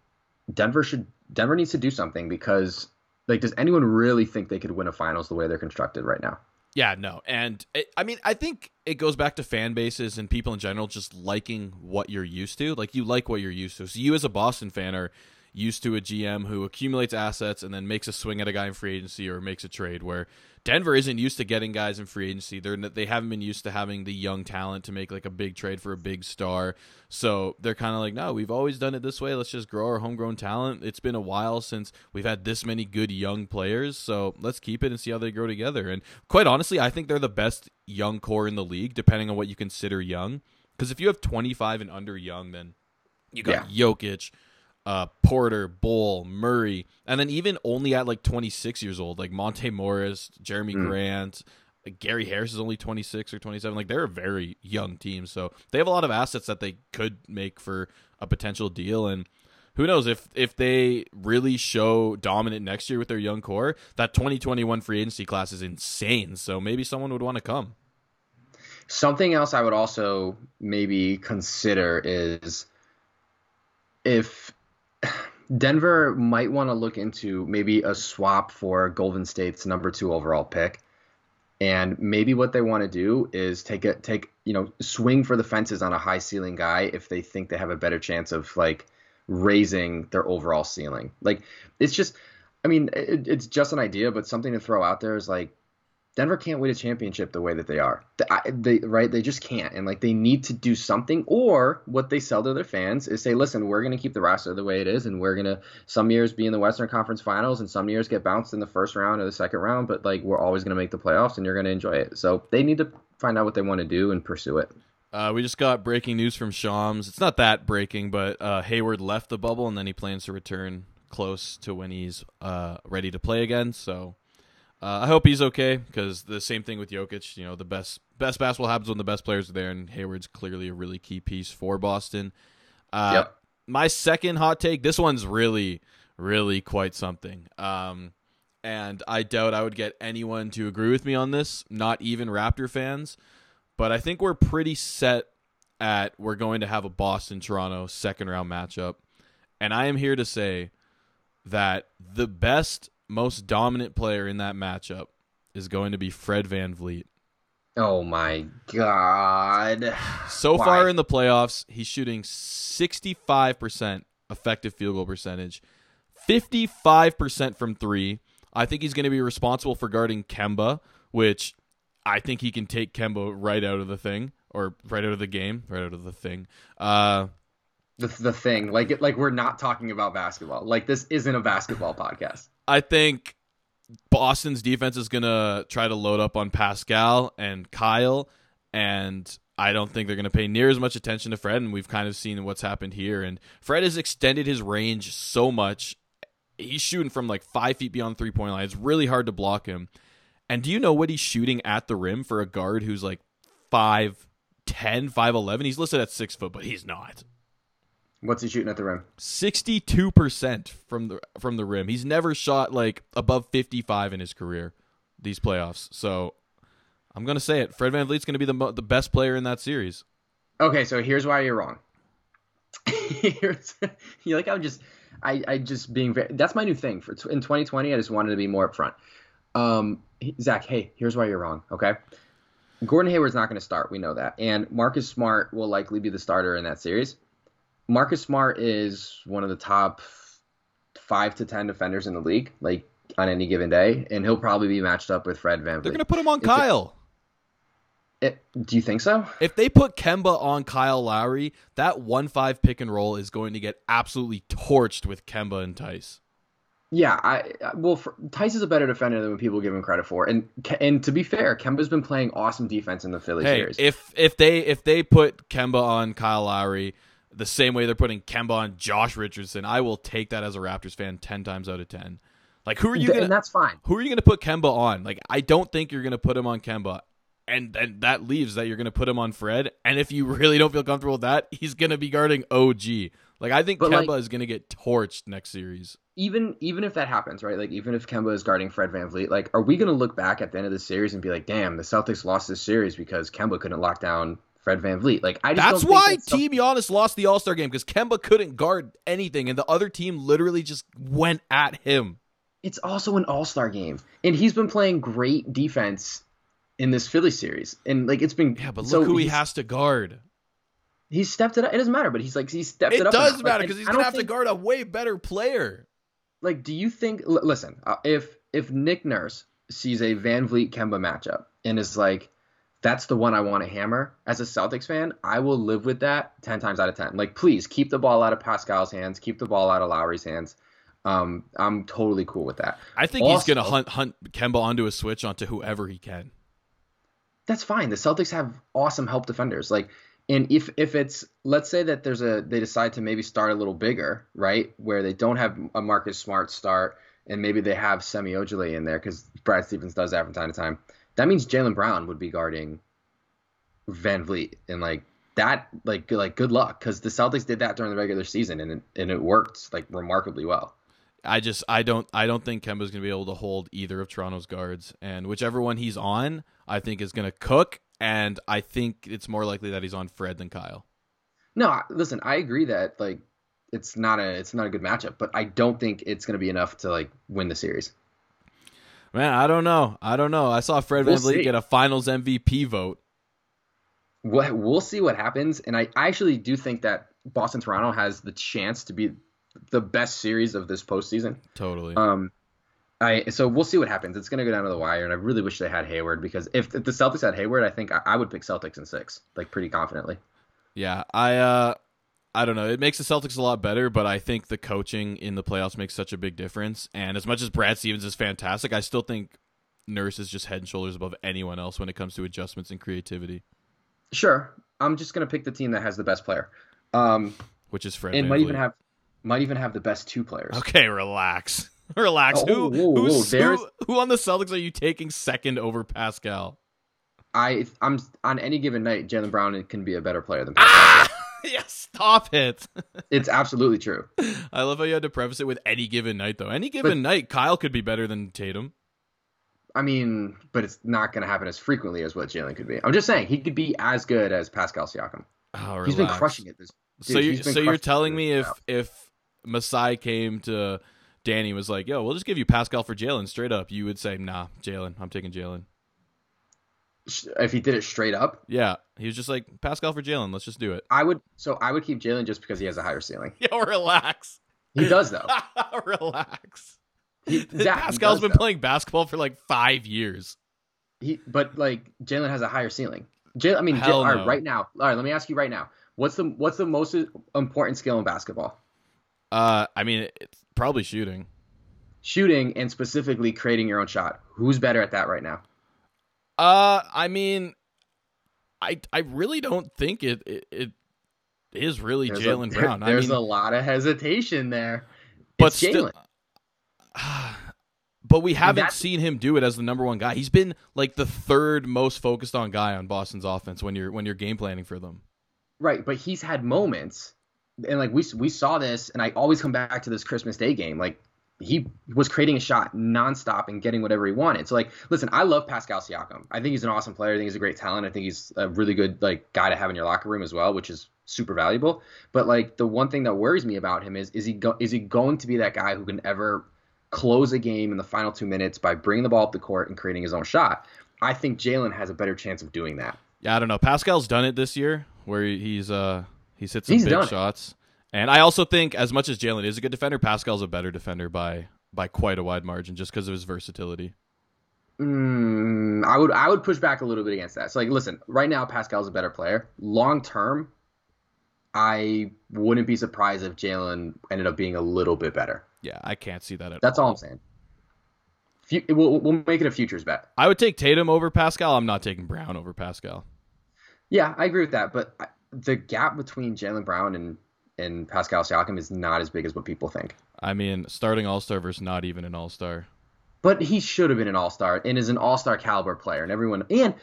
[SPEAKER 2] Denver should Denver needs to do something because like does anyone really think they could win a finals the way they're constructed right now?
[SPEAKER 1] Yeah, no. And it, I mean, I think it goes back to fan bases and people in general just liking what you're used to. Like you like what you're used to. So you as a Boston fan are used to a GM who accumulates assets and then makes a swing at a guy in free agency or makes a trade. Where Denver isn't used to getting guys in free agency. They're they haven't been used to having the young talent to make like a big trade for a big star. So they're kind of like, no, we've always done it this way. Let's just grow our homegrown talent. It's been a while since we've had this many good young players. So let's keep it and see how they grow together. And quite honestly, I think they're the best young core in the league, depending on what you consider young. Because if you have 25 and under young, then you got yeah. Jokic, uh, Porter, Bol, Murray, and then even only at like 26 years old, like Monte Morris, Jerami mm. Grant, like Gary Harris is only 26 or 27. Like they're a very young team, so they have a lot of assets that they could make for a potential deal. And who knows if if they really show dominant next year with their young core, that 2021 free agency class is insane. So maybe someone would want to come.
[SPEAKER 2] Something else I would also maybe consider is if Denver might want to look into maybe a swap for Golden State's number two overall pick. And maybe what they want to do is take a take you know swing for the fences on a high ceiling guy if they think they have a better chance of like raising their overall ceiling. Like it's just, I mean, it, it's just an idea, but something to throw out there is like Denver can't win a championship the way that they are. They, right? They just can't. And like they need to do something. Or what they sell to their fans is say, listen, we're going to keep the roster the way it is, and we're going to some years be in the Western Conference Finals, and some years get bounced in the first round or the second round. But like we're always going to make the playoffs, and you're going to enjoy it. So they need to find out what they want to do and pursue it.
[SPEAKER 1] Uh, we just got breaking news from Shams. It's not that breaking, but uh, Hayward left the bubble, and then he plans to return close to when he's uh, ready to play again. So uh, I hope he's okay because the same thing with Jokic. You know, the best best basketball happens when the best players are there, and Hayward's clearly a really key piece for Boston. Uh, yep. My second hot take. This one's really, really quite something. Um, and I doubt I would get anyone to agree with me on this. Not even Raptor fans, but I think we're pretty set at we're going to have a Boston Toronto second round matchup. And I am here to say that the best, most dominant player in that matchup is going to be Fred VanVleet.
[SPEAKER 2] Oh my god.
[SPEAKER 1] So
[SPEAKER 2] Why?
[SPEAKER 1] far in the playoffs, he's shooting 65% effective field goal percentage, 55% from 3. I think he's going to be responsible for guarding Kemba, which I think he can take Kemba right out of the thing or right out of the game, right out of the thing. Uh
[SPEAKER 2] The the thing, like it, like we're not talking about basketball. Like this isn't a basketball podcast.
[SPEAKER 1] I think Boston's defense is going to try to load up on Pascal and Kyle, and I don't think they're going to pay near as much attention to Fred. And we've kind of seen what's happened here. And Fred has extended his range so much. He's shooting from like five feet beyond three point line. It's really hard to block him. And do you know what he's shooting at the rim for a guard who's like 5'10, 5'11? He's listed at six foot, but he's not.
[SPEAKER 2] What's he shooting at the rim?
[SPEAKER 1] 62% from the from the rim. He's never shot like above 55 in his career these playoffs. So I'm going to say it. Fred Van VanVleet's going to be the mo- the best player in that series.
[SPEAKER 2] Okay, so here's why you're wrong. here's, you like I'm just I I just being very that's my new thing for in 2020. I just wanted to be more upfront. Um, Zach, hey, here's why you're wrong. Okay, Gordon Hayward's not going to start. We know that, and Marcus Smart will likely be the starter in that series. Marcus Smart is one of the top five to ten defenders in the league, like on any given day, and he'll probably be matched up with Fred Van
[SPEAKER 1] They're going to put him on
[SPEAKER 2] a-
[SPEAKER 1] Kyle.
[SPEAKER 2] It- do you think so?
[SPEAKER 1] If they put Kemba on Kyle Lowry, that 1-5 pick and roll is going to get absolutely torched with Kemba and Theis.
[SPEAKER 2] Yeah, I I- well, for, Theis is a better defender than what people give him credit for, and and to be fair, Kemba's been playing awesome defense in the Philly
[SPEAKER 1] Hey,
[SPEAKER 2] series.
[SPEAKER 1] if if they if they put Kemba on Kyle Lowry the same way they're putting Kemba on Josh Richardson, I will take that as a Raptors fan 10 times out of 10. Like who are you going
[SPEAKER 2] and that's fine.
[SPEAKER 1] who are you going to put Kemba on? Like, I don't think you're going to put him on Kemba. And then that leaves that you're going to put him on Fred. And if you really don't feel comfortable with that, he's going to be guarding OG. Like, I think
[SPEAKER 2] But,
[SPEAKER 1] Kemba
[SPEAKER 2] like-
[SPEAKER 1] is going to get torched next series.
[SPEAKER 2] Even even if that happens, right? Like even if Kemba is guarding Fred VanVleet, like are we going to look back at the end of the series and be like, damn, the Celtics lost this series because Kemba couldn't lock down Fred VanVleet? Like I just
[SPEAKER 1] That's
[SPEAKER 2] don't
[SPEAKER 1] why
[SPEAKER 2] think that's
[SPEAKER 1] Team Giannis lost the All Star game because Kemba couldn't guard anything, and the other team literally just went at him.
[SPEAKER 2] it's also an All Star game, and he's been playing great defense in this Philly series, and like it's been
[SPEAKER 1] Yeah, but look
[SPEAKER 2] so
[SPEAKER 1] who he has to guard.
[SPEAKER 2] He's stepped it up. It doesn't matter, but he's like he's stepped it,
[SPEAKER 1] It
[SPEAKER 2] up.
[SPEAKER 1] It
[SPEAKER 2] does
[SPEAKER 1] matter
[SPEAKER 2] Like,
[SPEAKER 1] because he's going
[SPEAKER 2] don't
[SPEAKER 1] to have to guard a way better player.
[SPEAKER 2] like do you think l- listen uh, if if nick nurse sees a vanvleet kemba matchup and is like that's the one i want to hammer. As a celtics fan i will live with that 10 times out of 10 like please keep the ball out of pascal's hands keep the ball out of lowry's hands. Um i'm totally cool with that.
[SPEAKER 1] I think he's going to hunt hunt Kemba onto a switch onto whoever he can.
[SPEAKER 2] that's fine. The celtics have awesome help defenders. Like and if if it's let's say that there's a they decide to maybe start a little bigger right? Where they don't have a marcus smart start and maybe they have semi ojeleye in there because brad stevens does that from time to time that means jaylen brown would be guarding vanvleet and like that like good- like good luck because the celtics did that during the regular season and it, and it worked like remarkably well
[SPEAKER 1] I just I don't I don't think Kemba's going to be able to hold either of Toronto's guards, and whichever one he's on, I think is going to cook. And I think it's more likely that he's on Fred than Kyle.
[SPEAKER 2] no listen i agree that like it's not a it's not a good matchup but i don't think it's going to be enough to like win the series
[SPEAKER 1] Man, I don't know. I don't know. I saw Fred
[SPEAKER 2] We'll
[SPEAKER 1] VanVleet get a Finals MVP vote.
[SPEAKER 2] what we'll see what happens and I, I actually do think that boston toronto has the chance to be the best series of this postseason
[SPEAKER 1] Totally.
[SPEAKER 2] um I so we'll see what happens. It's gonna go down to the wire, and I really wish they had Hayward because if, if the Celtics had Hayward, I think I, I would pick Celtics in six, like pretty confidently.
[SPEAKER 1] Yeah, I uh I don't know. It makes the Celtics a lot better, but I think the coaching in the playoffs makes such a big difference. And as much as Brad Stevens is fantastic, I still think Nurse is just head and shoulders above anyone else when it comes to adjustments and creativity,
[SPEAKER 2] Sure, I'm just gonna pick the team that has the best player, um,
[SPEAKER 1] which is Fred.
[SPEAKER 2] and might even have might even have the best two players.
[SPEAKER 1] Okay, relax. Relax.
[SPEAKER 2] Oh,
[SPEAKER 1] who
[SPEAKER 2] whoa, whoa,
[SPEAKER 1] who who on the Celtics are you taking second over Pascal?
[SPEAKER 2] I I'm on any given night, Jaylen Brown can be a better player than
[SPEAKER 1] Ah! Yeah, stop it.
[SPEAKER 2] it's absolutely true.
[SPEAKER 1] I love how you had to preface it with any given night though. Any given night, Kyle could be better than Tatum.
[SPEAKER 2] I mean, but it's not gonna happen as frequently as what Jaylen could be. I'm just saying he could be as good as Pascal Siakam.
[SPEAKER 1] Oh,
[SPEAKER 2] He's been crushing it. This
[SPEAKER 1] so you so you're telling me if if Masai came to Danny was like, "Yo, we'll just give you Pascal for Jaylen straight up," you would say, "Nah, Jaylen. I'm taking Jaylen."
[SPEAKER 2] If he did it straight up,
[SPEAKER 1] Yeah, he was just like Pascal for Jaylen. Let's just do it.
[SPEAKER 2] I would. So I would keep Jaylen just because he has a higher ceiling.
[SPEAKER 1] Yo, relax.
[SPEAKER 2] He does though.
[SPEAKER 1] relax.
[SPEAKER 2] He, Zach,
[SPEAKER 1] Pascal's been
[SPEAKER 2] though.
[SPEAKER 1] playing basketball for like five years.
[SPEAKER 2] He, but like Jaylen has a higher ceiling. Jaylen, I mean, all right,
[SPEAKER 1] no.
[SPEAKER 2] right now. All right, let me ask you right now. What's the what's the most important skill in basketball?
[SPEAKER 1] Uh, I mean, it's probably shooting.
[SPEAKER 2] Shooting and specifically creating your own shot. Who's better at that right now?
[SPEAKER 1] Uh, I mean, I I really don't think it it, it is really Jaylen Brown. I
[SPEAKER 2] There's
[SPEAKER 1] mean,
[SPEAKER 2] a lot of hesitation there.
[SPEAKER 1] but
[SPEAKER 2] It's
[SPEAKER 1] still, but we haven't seen him do it as the number one guy. He's been like the third most focused on guy on Boston's offense when you're when you're game planning for them.
[SPEAKER 2] Right, but he's had moments, and like we we saw this, and I always come back to this Christmas Day game. Like he was creating a shot nonstop and getting whatever he wanted. So like, listen, I love Pascal Siakam. I think he's an awesome player. I think he's a great talent. I think he's a really good like guy to have in your locker room as well, which is super valuable. But like the one thing that worries me about him is is he go, is he going to be that guy who can ever close a game in the final two minutes by bringing the ball up the court and creating his own shot? I think Jaylen has a better chance of doing that.
[SPEAKER 1] Yeah, I don't know. Pascal's done it this year, where he's uh he's hit some
[SPEAKER 2] He's
[SPEAKER 1] big
[SPEAKER 2] shots. it.
[SPEAKER 1] And I also think as much as Jaylen is a good defender, Pascal's a better defender by by quite a wide margin, just because of his versatility.
[SPEAKER 2] Mm, I would I would push back a little bit against that. So like, listen, right now Pascal's a better player. Long term, I wouldn't be surprised if Jaylen ended up being a little bit better.
[SPEAKER 1] Yeah, I can't see that at
[SPEAKER 2] That's all I'm saying. We'll, we'll make it a futures bet.
[SPEAKER 1] I would take Tatum over Pascal. I'm not taking Brown over Pascal.
[SPEAKER 2] Yeah, I agree with that. But the gap between Jaylen Brown and and Pascal Siakam is not as big as what people think.
[SPEAKER 1] I mean, starting All Star versus not even an All Star.
[SPEAKER 2] But he should have been an all star and is an all star caliber player. And everyone and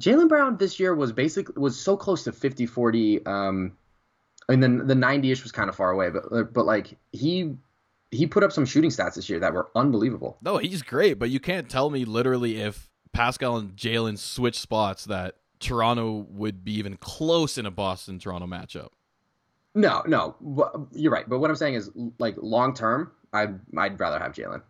[SPEAKER 2] Jaylen Brown this year was basically was so close to 50 40. Um, and then the 90 ish was kind of far away, but but like he he put up some shooting stats this year that were unbelievable.
[SPEAKER 1] No, he's great, but you can't tell me literally if Pascal and Jaylen switch spots that Toronto would be even close in a Boston Toronto matchup.
[SPEAKER 2] No, no, you're right. But what I'm saying is like long term, I I'd rather have Jaylen.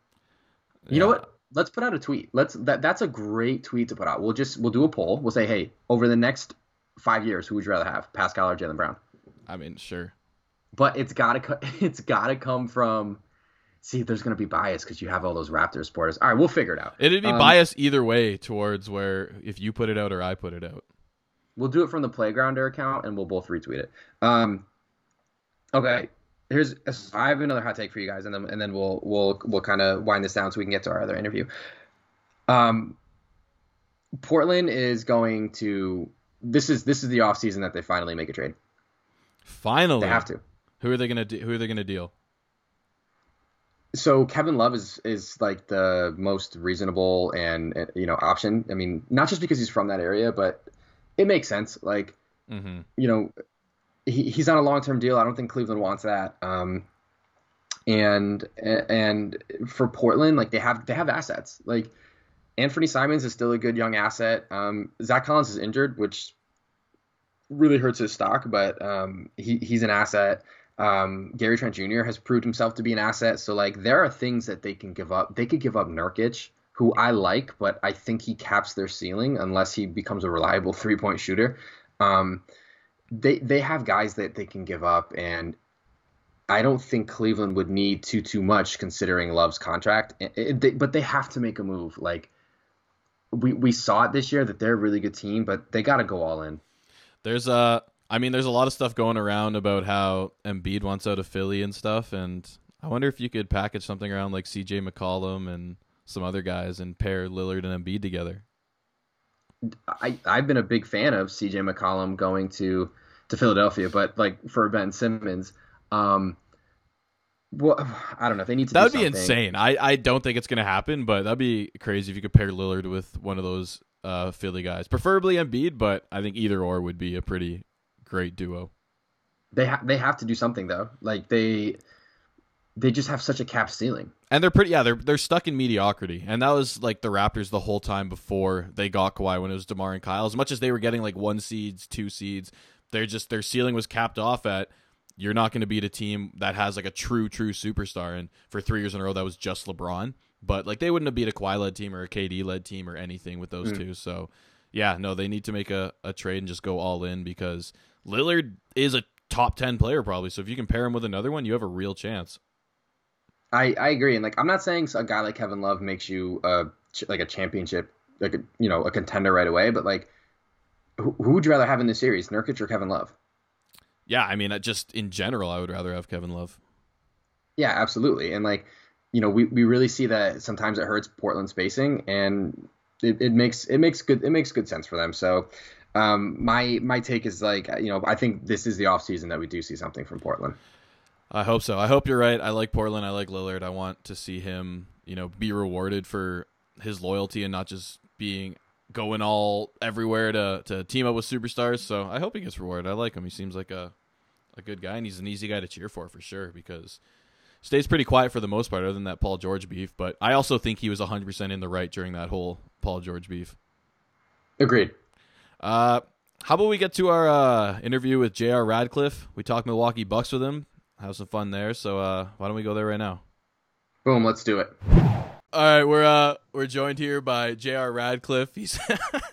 [SPEAKER 2] You know what? Let's put out a tweet. Let's that that's a great tweet to put out. We'll just we'll do a poll. We'll say, hey, over the next five years, who would you rather have, Pascal or Jaylen Brown?
[SPEAKER 1] I mean, sure.
[SPEAKER 2] But it's gotta it's gotta come from. See, there's gonna be bias because you have all those Raptors supporters. All right, we'll figure it out.
[SPEAKER 1] It'd be
[SPEAKER 2] Um,
[SPEAKER 1] biased either way towards where if you put it out or I put it out.
[SPEAKER 2] We'll do it from the Playgrounder account, and we'll both retweet it. Um, okay. Here's I have another hot take for you guys, and then and then we'll we'll we'll kind of wind this down so we can get to our other interview. Um, Portland is going to this is this is the off season that they finally make a trade.
[SPEAKER 1] Finally,
[SPEAKER 2] They have to.
[SPEAKER 1] Who are they gonna de- Who are they gonna deal?
[SPEAKER 2] So Kevin Love is is like the most reasonable and uh, you know option. I mean, not just because he's from that area, but it makes sense. Like
[SPEAKER 1] hmm
[SPEAKER 2] you know, he, he's on a long term deal. I don't think Cleveland wants that. Um, and and for Portland, like they have they have assets. Like Anthony Simons is still a good young asset. Um, Zach Collins is injured, which really hurts his stock, but um, he he's an asset. Um, Gary Trent Jr. has proved himself to be an asset. So like there are things that they can give up. They could give up Nurkic, who I like, but I think he caps their ceiling unless he becomes a reliable three point shooter. Um, they they have guys that they can give up, and I don't think Cleveland would need too too much considering Love's contract. It- it- they- but they have to make a move. Like we we saw it this year that they're a really good team, but they got to go all in.
[SPEAKER 1] There's a, I mean, there's a lot of stuff going around about how Embiid wants out of Philly and stuff, and I wonder if you could package something around like C.J. McCollum and some other guys and pair Lillard and Embiid together.
[SPEAKER 2] I I've been a big fan of C.J. McCollum going to to Philadelphia, but like for Ben Simmons, um, well, I don't know. They need to.
[SPEAKER 1] That would be insane. I, I don't think it's gonna happen, but that'd be crazy if you could pair Lillard with one of those uh, Philly guys, preferably Embiid, but I think either or would be a pretty great duo.
[SPEAKER 2] They ha- they have to do something though. Like they they just have such a cap ceiling.
[SPEAKER 1] And they're pretty, yeah, they're they're stuck in mediocrity, and that was like the Raptors the whole time before they got Kawhi when it was Demar and Kyle. As much as they were getting like one seeds, two seeds, they're just their ceiling was capped off at you're not going to beat a team that has like a true true superstar and for 3 years in a row that was just LeBron but like they wouldn't have beat a Kawhi led team or a KD led team or anything with those mm. two so yeah no they need to make a, a trade and just go all in because Lillard is a top 10 player probably so if you can pair him with another one you have a real chance
[SPEAKER 2] I, I agree and like I'm not saying a guy like Kevin Love makes you uh like a championship like a, you know a contender right away but like who, who would you rather have in this series, Nurkic or Kevin Love?
[SPEAKER 1] Yeah, I mean, just in general, I would rather have Kevin Love.
[SPEAKER 2] Yeah, absolutely. And like, you know, we, we really see that sometimes it hurts Portland spacing, and it, it makes it makes good it makes good sense for them. So, um, my my take is like, you know, I think this is the off season that we do see something from Portland.
[SPEAKER 1] I hope so. I hope you're right. I like Portland. I like Lillard. I want to see him, you know, be rewarded for his loyalty and not just being going all everywhere to to team up with superstars. So I hope he gets rewarded. I like him. He seems like a a good guy, and he's an easy guy to cheer for for sure because stays pretty quiet for the most part, other than that Paul George beef. But I also think he was 100 percent in the right during that whole Paul George beef.
[SPEAKER 2] Agreed.
[SPEAKER 1] Uh, how about we get to our uh, interview with J.R. Radcliffe? We talked Milwaukee Bucks with him. Have some fun there. So uh, why don't we go there right now?
[SPEAKER 2] Boom, let's do it.
[SPEAKER 1] All right, we're uh we're joined here by J.R. Radcliffe. He's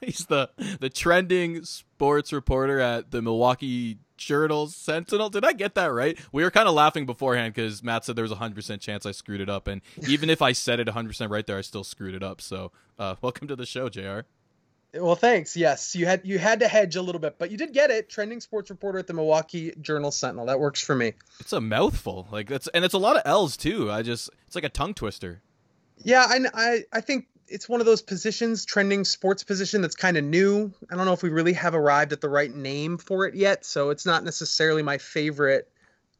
[SPEAKER 1] he's the the trending sports reporter at the Milwaukee Journal Sentinel. Did I get that right? We were kind of laughing beforehand because Matt said there was a hundred percent chance I screwed it up, and even if I said it hundred percent right there, I still screwed it up. So, uh, welcome to the show, J.R.
[SPEAKER 3] Well, thanks. Yes, you had you had to hedge a little bit, but you did get it. Trending sports reporter at the Milwaukee Journal Sentinel. That works for me.
[SPEAKER 1] It's a mouthful. Like that's and it's a lot of L's too. I just it's like a tongue twister.
[SPEAKER 3] Yeah, I, I, I think it's one of those positions, trending sports position that's kind of new. I don't know if we really have arrived at the right name for it yet, so it's not necessarily my favorite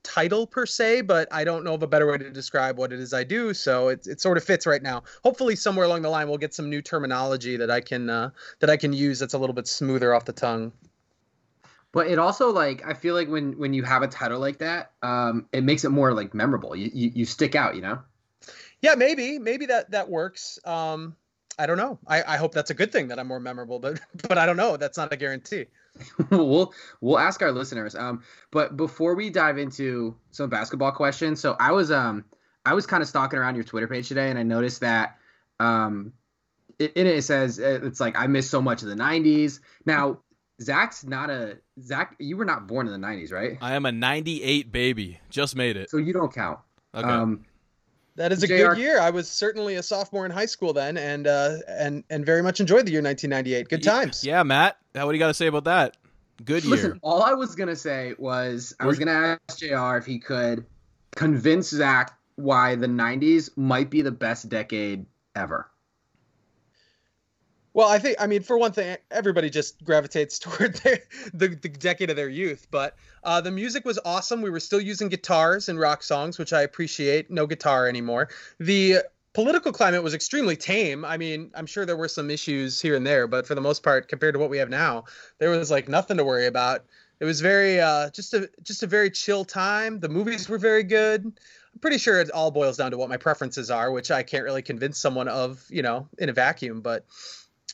[SPEAKER 3] title per se, but I don't know of a better way to describe what it is I do. So it, it sort of fits right now. Hopefully, somewhere along the line, we'll get some new terminology that I can uh, that I can use that's a little bit smoother off the tongue.
[SPEAKER 2] But it also like I feel like when when you have a title like that, um, it makes it more like memorable. You, you you stick out, you know.
[SPEAKER 3] Yeah, maybe, maybe that that works. Um, I don't know. I, I hope that's a good thing that I'm more memorable, but but I don't know. That's not a guarantee.
[SPEAKER 2] we'll we'll ask our listeners. Um, but before we dive into some basketball questions, so I was um I was kind of stalking around your Twitter page today, and I noticed that um it, in it it says uh, it's like I missed so much of the '90s. Now Zach's not a Zach. You were not born in the '90s, right?
[SPEAKER 1] I am a '98 baby. Just made it.
[SPEAKER 2] So you don't count. Okay. Um,
[SPEAKER 3] that is a JR. good year. I was certainly a sophomore in high school then, and uh, and and very much enjoyed the year 1998. Good times.
[SPEAKER 1] Yeah, Matt. What do you got to say about that? Good year. Listen,
[SPEAKER 2] all I was gonna say was I was gonna ask J.R. if he could convince Zach why the 90s might be the best decade ever.
[SPEAKER 3] Well, I think I mean for one thing, everybody just gravitates toward their, the the decade of their youth. But uh, the music was awesome. We were still using guitars in rock songs, which I appreciate. No guitar anymore. The political climate was extremely tame. I mean, I'm sure there were some issues here and there, but for the most part, compared to what we have now, there was like nothing to worry about. It was very uh, just a just a very chill time. The movies were very good. I'm pretty sure it all boils down to what my preferences are, which I can't really convince someone of, you know, in a vacuum. But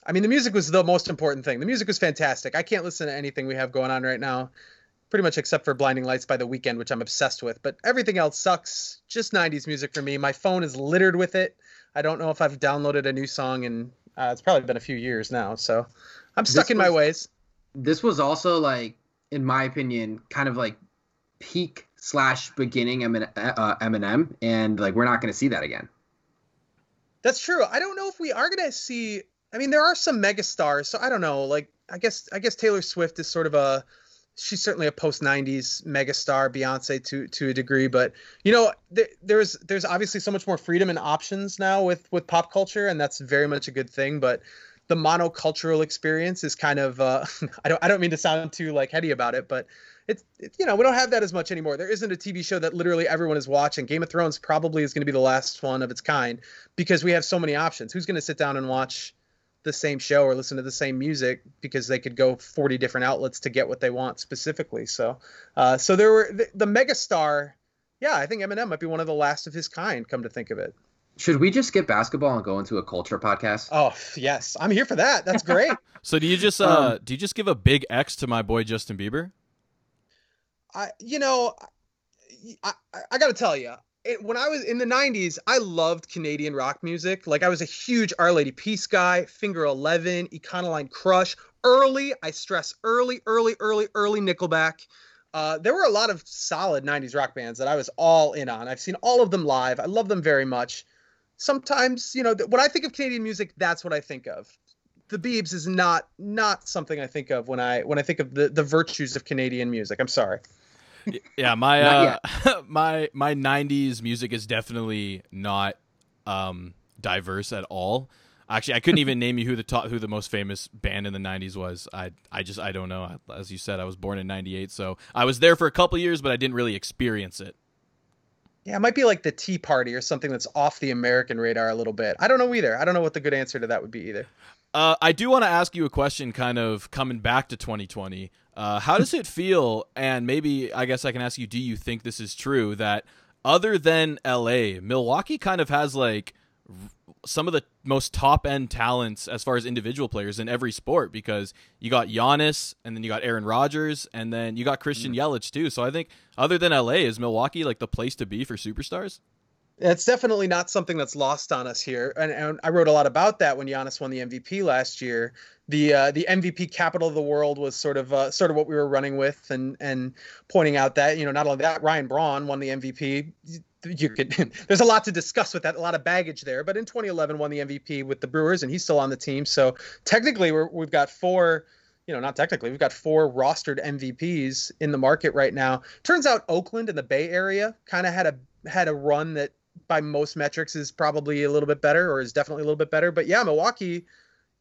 [SPEAKER 3] I mean, the music was the most important thing. The music was fantastic. I can't listen to anything we have going on right now, pretty much except for Blinding Lights by the Weeknd, which I'm obsessed with. But everything else sucks. Just 90s music for me. My phone is littered with it. I don't know if I've downloaded a new song in uh, it's probably been a few years now. So I'm stuck this in was, my ways.
[SPEAKER 2] This was also like, in my opinion, kind of like peak slash beginning uh, Eminem, and like we're not going to see that again.
[SPEAKER 3] That's true. I don't know if we are going to see I mean, there are some megastars, so I don't know. Like, I guess I guess Taylor Swift is sort of a she's certainly a post '90s megastar, Beyonce to to a degree, but you know, th- there's there's obviously so much more freedom and options now with with pop culture, and that's very much a good thing. But the monocultural experience is kind of uh, I don't I don't mean to sound too like heady about it, but it's it, you know we don't have that as much anymore. There isn't a TV show that literally everyone is watching. Game of Thrones probably is going to be the last one of its kind because we have so many options. Who's going to sit down and watch? The same show or listen to the same music because they could go 40 different outlets to get what they want specifically. So, uh, so there were the, the megastar. Yeah, I think Eminem might be one of the last of his kind. Come to think of it.
[SPEAKER 2] Should we just skip basketball and go into a culture podcast?
[SPEAKER 3] Oh yes, I'm here for that. That's great.
[SPEAKER 1] so do you just uh um, do you just give a big X to my boy Justin Bieber?
[SPEAKER 3] I you know, I I, I got to tell you, it, when I was in the 90s, I loved Canadian rock music. Like I was a huge Our Lady Peace guy, Finger 11, Econoline Crush. Early, I stress early, early, early, early Nickelback. Uh, there were a lot of solid 90s rock bands that I was all in on. I've seen all of them live. I love them very much. Sometimes, you know, th- when I think of Canadian music, that's what I think of. The Beebs is not not something I think of when I when I think of the, the virtues of Canadian music. I'm sorry.
[SPEAKER 1] Yeah, my uh, my my '90s music is definitely not um, diverse at all. Actually, I couldn't even name you who the top, who the most famous band in the '90s was. I I just I don't know. As you said, I was born in '98, so I was there for a couple years, but I didn't really experience it.
[SPEAKER 3] Yeah, it might be like the Tea Party or something that's off the American radar a little bit. I don't know either. I don't know what the good answer to that would be either.
[SPEAKER 1] Uh, I do want to ask you a question, kind of coming back to 2020. Uh, how does it feel? And maybe I guess I can ask you: Do you think this is true that other than LA, Milwaukee kind of has like some of the most top end talents as far as individual players in every sport because you got Giannis and then you got Aaron Rodgers and then you got Christian mm. Yelich too. So I think other than LA, is Milwaukee like the place to be for superstars?
[SPEAKER 3] It's definitely not something that's lost on us here, and, and, I wrote a lot about that when Giannis won the MVP last year. The uh, the MVP capital of the world was sort of uh, sort of what we were running with, and and pointing out that you know not only that Ryan Braun won the MVP. You could there's a lot to discuss with that, a lot of baggage there. But in 2011, won the MVP with the Brewers, and he's still on the team. So technically, we're, we've got four you know, not technically, we've got four rostered MVPs in the market right now. Turns out Oakland and the Bay Area kind of had a had a run that by most metrics is probably a little bit better or is definitely a little bit better. But yeah, Milwaukee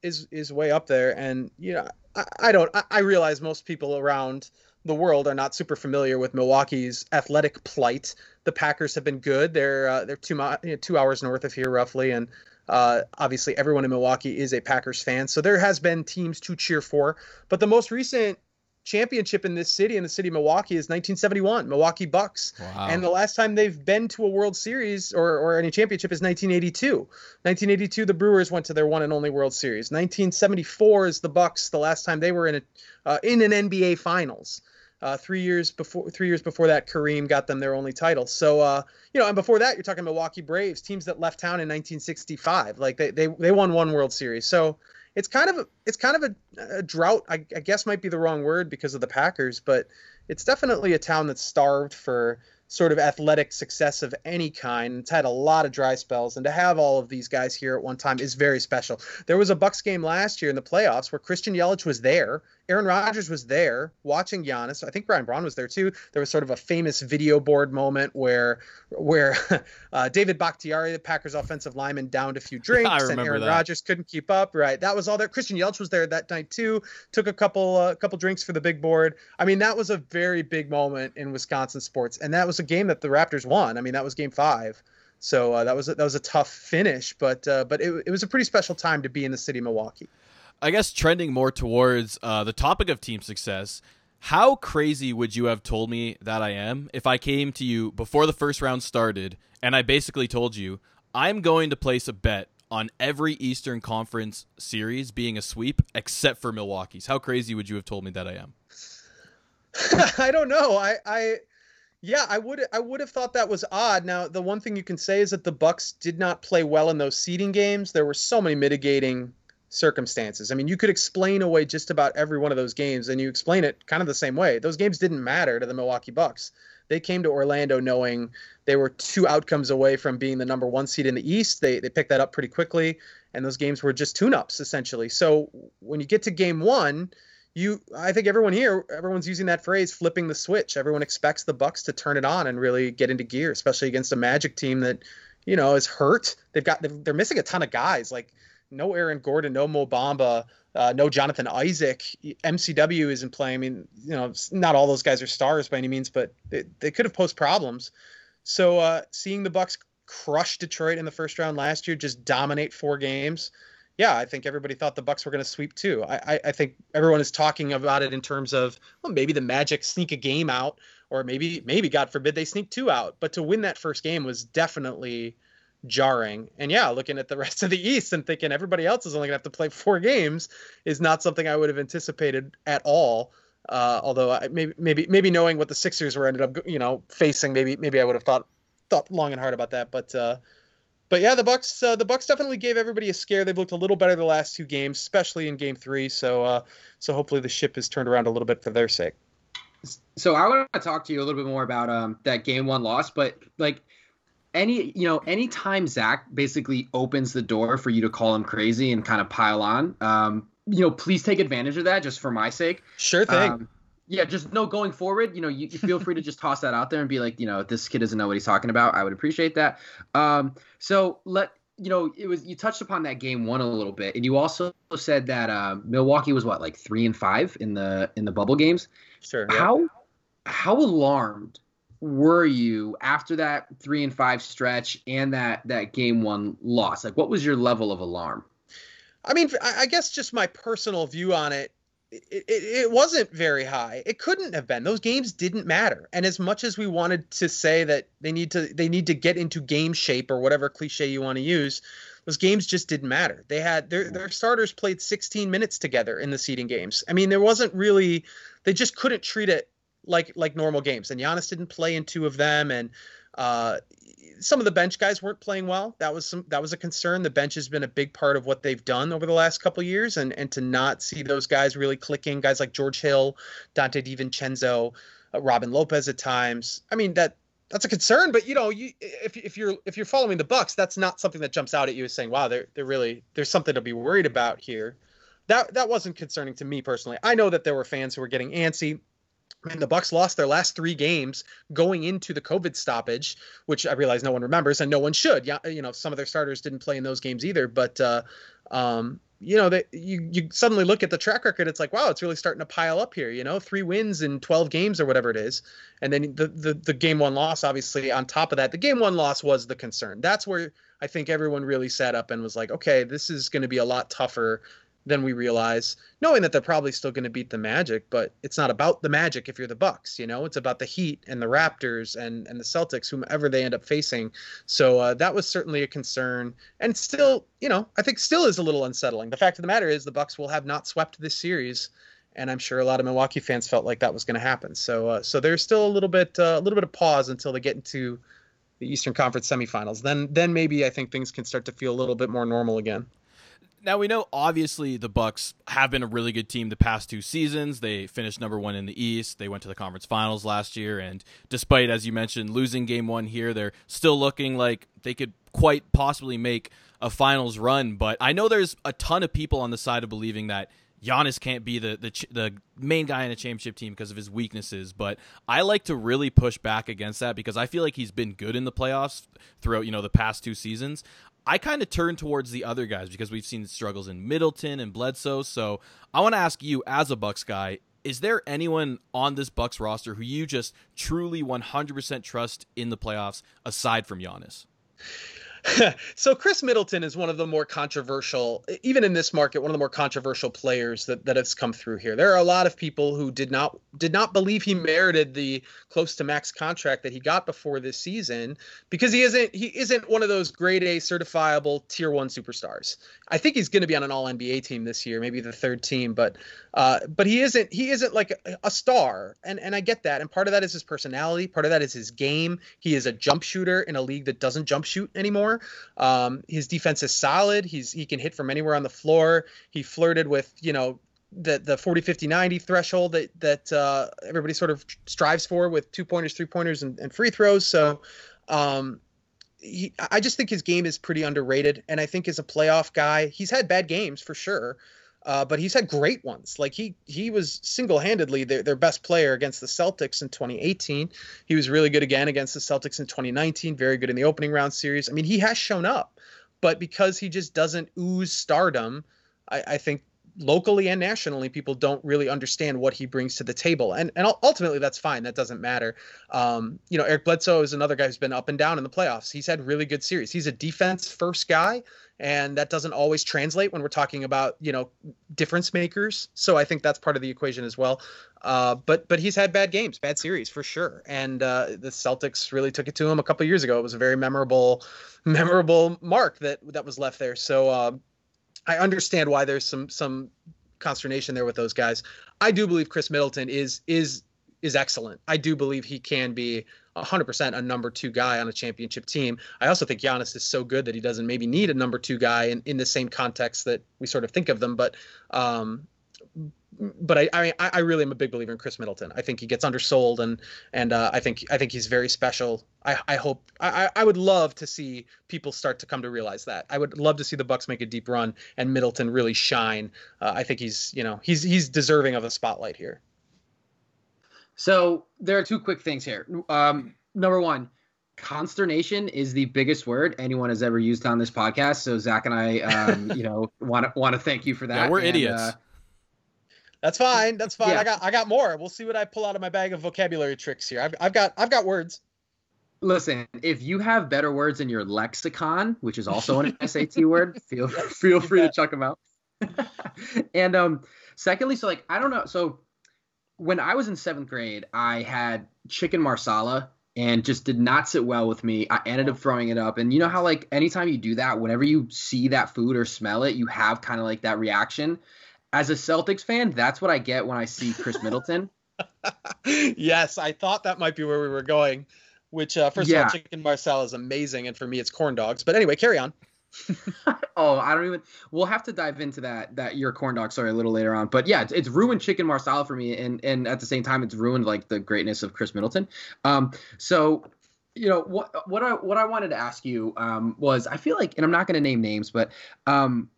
[SPEAKER 3] is is way up there. And you know, I, I don't I, I realize most people around the world are not super familiar with Milwaukee's athletic plight. The Packers have been good. They're uh, they're two you know, two hours north of here roughly, and uh, obviously everyone in Milwaukee is a Packers fan. So there has been teams to cheer for. But the most recent championship in this city, in the city of Milwaukee, is 1971, Milwaukee Bucks. Wow. And the last time they've been to a World Series or, or any championship is 1982. 1982, the Brewers went to their one and only World Series. 1974 is the Bucks, the last time they were in a uh, in an NBA Finals. Uh, three years before, three years before that, Kareem got them their only title. So, uh, you know, and before that, you're talking Milwaukee Braves, teams that left town in 1965. Like they they they won one World Series. So it's kind of a, it's kind of a, a drought. I, I, guess might be the wrong word because of the Packers, but it's definitely a town that's starved for sort of athletic success of any kind. It's had a lot of dry spells, and to have all of these guys here at one time is very special. There was a Bucks game last year in the playoffs where Christian Yelich was there, Aaron Rodgers was there watching Giannis. I think Brian Braun was there too. There was sort of a famous video board moment where where uh, David Bakhtiari, the Packers offensive lineman, downed a few drinks, and Aaron Rodgers couldn't keep up. Right, that was all there. Christian Yelich was there that night too. Took a couple uh, couple drinks for the big board. I mean, that was a very big moment in Wisconsin sports, and that was a game that the Raptors won. I mean, that was Game Five. So uh, that was a, that was a tough finish, but uh, but it, it was a pretty special time to be in the city of Milwaukee.
[SPEAKER 1] I guess trending more towards uh, the topic of team success. How crazy would you have told me that I am if I came to you before the first round started and I basically told you I'm going to place a bet on every Eastern Conference series being a sweep except for Milwaukee's? How crazy would you have told me that I am?
[SPEAKER 3] I don't know. I, I yeah, I would I would have thought that was odd. Now, the one thing you can say is that the Bucks did not play well in those seeding games. There were so many mitigating circumstances. I mean, you could explain away just about every one of those games, and you explain it kind of the same way. Those games didn't matter to the Milwaukee Bucks. They came to Orlando knowing they were two outcomes away from being the number one seed in the East. They they picked that up pretty quickly, and those games were just tune-ups essentially. So when you get to game one, you I think everyone here, everyone's using that phrase, flipping the switch. Everyone expects the Bucks to turn it on and really get into gear, especially against a Magic team that you know is hurt. They've got they're missing a ton of guys like no Aaron Gordon, no Mo Bamba, uh, no Jonathan Isaac. MCW isn't playing. I mean, you know, not all those guys are stars by any means, but they, they could have posed problems. So uh, seeing the Bucks crush Detroit in the first round last year, just dominate four games. Yeah, I think everybody thought the Bucks were going to sweep too. I, I, I think everyone is talking about it in terms of well, maybe the Magic sneak a game out, or maybe maybe God forbid they sneak two out. But to win that first game was definitely jarring. And yeah, looking at the rest of the East and thinking everybody else is only to have to play four games is not something I would have anticipated at all. Uh, although I, maybe maybe maybe knowing what the Sixers were ended up you know facing, maybe maybe I would have thought thought long and hard about that. But uh, but yeah, the Bucks uh, the Bucks definitely gave everybody a scare. They've looked a little better the last two games, especially in Game Three. So uh, so hopefully the ship has turned around a little bit for their sake.
[SPEAKER 2] So I want to talk to you a little bit more about um, that Game One loss, but like any you know anytime Zach basically opens the door for you to call him crazy and kind of pile on, um, you know, please take advantage of that just for my sake.
[SPEAKER 3] Sure thing.
[SPEAKER 2] Um, yeah, just no going forward. You know, you, you feel free to just toss that out there and be like, you know, this kid doesn't know what he's talking about. I would appreciate that. Um, so let you know, it was you touched upon that game one a little bit, and you also said that uh, Milwaukee was what like three and five in the in the bubble games.
[SPEAKER 3] Sure.
[SPEAKER 2] Yeah. How how alarmed were you after that three and five stretch and that that game one loss? Like, what was your level of alarm?
[SPEAKER 3] I mean, I guess just my personal view on it, it, it, it, wasn't very high. It couldn't have been. Those games didn't matter. And as much as we wanted to say that they need to they need to get into game shape or whatever cliche you want to use, those games just didn't matter. They had their their starters played 16 minutes together in the seeding games. I mean, there wasn't really they just couldn't treat it like like normal games. And Giannis didn't play in two of them, and uh, some of the bench guys weren't playing well. That was some that was a concern. The bench has been a big part of what they've done over the last couple years, and and to not see those guys really clicking, guys like George Hill, Donte DiVincenzo, uh, Robin Lopez at times. I mean that that's a concern, but you know, you if if you're if you're following the Bucks, that's not something that jumps out at you as saying, "Wow, they're they're really there's something to be worried about here." That that wasn't concerning to me personally. I know that there were fans who were getting antsy and the Bucks lost their last three games going into the COVID stoppage, which I realize no one remembers and no one should. Yeah, you know, some of their starters didn't play in those games either. But uh, um, you know, that you you suddenly look at the track record, it's like, wow, it's really starting to pile up here. You know, three wins in 12 games or whatever it is, and then the the, the game one loss, obviously on top of that, the game one loss was the concern. That's where I think everyone really sat up and was like, okay, this is going to be a lot tougher than we realize, knowing that they're probably still going to beat the Magic, but it's not about the Magic if you're the Bucks, you know, it's about the Heat and the Raptors and and the Celtics, whomever they end up facing. So uh, that was certainly a concern, and still, you know, I think still is a little unsettling. The fact of the matter is, the Bucks will have not swept this series, and I'm sure a lot of Milwaukee fans felt like that was going to happen. So uh, so there's still a little bit uh, a little bit of pause until they get into the Eastern Conference semifinals. Then then maybe I think things can start to feel a little bit more normal again.
[SPEAKER 1] Now we know obviously the Bucks have been a really good team the past two seasons. They finished number 1 in the East. They went to the conference finals last year and despite as you mentioned losing game 1 here, they're still looking like they could quite possibly make a finals run, but I know there's a ton of people on the side of believing that Giannis can't be the the the main guy in a championship team because of his weaknesses, but I like to really push back against that because I feel like he's been good in the playoffs throughout, you know, the past two seasons. I kind of turn towards the other guys because we've seen struggles in Middleton and Bledsoe. So I want to ask you, as a Bucks guy, is there anyone on this Bucks roster who you just truly 100% trust in the playoffs aside from Giannis?
[SPEAKER 3] so Khris Middleton is one of the more controversial, even in this market, one of the more controversial players that, that has come through here. There are a lot of people who did not did not believe he merited the close to max contract that he got before this season because he isn't he isn't one of those grade A certifiable tier one superstars. I think he's going to be on an All NBA team this year, maybe the third team, but uh, but he isn't he isn't like a, a star, and and I get that, and part of that is his personality, part of that is his game. He is a jump shooter in a league that doesn't jump shoot anymore. Um, his defense is solid. He's he can hit from anywhere on the floor. He flirted with you know the the 40 50 90 threshold that that uh, everybody sort of strives for with two pointers three pointers and, and free throws so um, he, I just think his game is pretty underrated and I think as a playoff guy he's had bad games for sure uh, but he's had great ones. Like he he was single handedly their, their best player against the Celtics in 2018. He was really good again against the Celtics in 2019. Very good in the opening round series. I mean, he has shown up, but because he just doesn't ooze stardom, I, I think locally and nationally, people don't really understand what he brings to the table. And and ultimately, that's fine. That doesn't matter. Um, you know, Eric Bledsoe is another guy who's been up and down in the playoffs. He's had really good series. He's a defense first guy, and that doesn't always translate when we're talking about you know difference makers. So I think that's part of the equation as well. Uh, but but he's had bad games, bad series for sure. And uh, the Celtics really took it to him a couple years ago. It was a very memorable memorable mark that that was left there. So. Uh, I understand why there's some some consternation there with those guys. I do believe Khris Middleton is is is excellent. I do believe he can be 100% a number two guy on a championship team. I also think Giannis is so good that he doesn't maybe need a number two guy in, in the same context that we sort of think of them. But um, but I, I I really am a big believer in Khris Middleton. I think he gets undersold, and and uh, I think I think he's very special. I, I hope I, I would love to see people start to come to realize that. I would love to see the Bucks make a deep run and Middleton really shine. Uh, I think he's you know he's he's deserving of a spotlight here.
[SPEAKER 2] So there are two quick things here. Um, number one, consternation is the biggest word anyone has ever used on this podcast. So Zach and I, um, you know, want to want to thank you for that.
[SPEAKER 1] Yeah, we're
[SPEAKER 2] and,
[SPEAKER 1] idiots.
[SPEAKER 2] Uh,
[SPEAKER 3] That's fine. That's fine.
[SPEAKER 2] Yeah.
[SPEAKER 3] I got I got more. We'll see what I pull out of my bag of vocabulary tricks here. I've, I've got I've got words.
[SPEAKER 2] listen, if you have better words in your lexicon, which is also an SAT word, feel feel free to chuck them out. and um, secondly, so like I don't know, so when I was in seventh grade, I had chicken marsala and just did not sit well with me. I ended up throwing it up. And you know how like anytime you do that, whenever you see that food or smell it, you have kind of like that reaction. As a Celtics fan, that's what I get when I see Khris Middleton.
[SPEAKER 3] yes, I thought that might be where we were going. Which uh, first of all, chicken marsala is amazing, and for me, it's corn dogs. But anyway, carry on.
[SPEAKER 2] oh, I don't even. We'll have to dive into that that your corn dog story a little later on. But yeah, it's, it's ruined chicken marsala for me, and and at the same time, it's ruined like the greatness of Khris Middleton. Um, so you know what what I what I wanted to ask you um was I feel like, and I'm not going to name names, but um.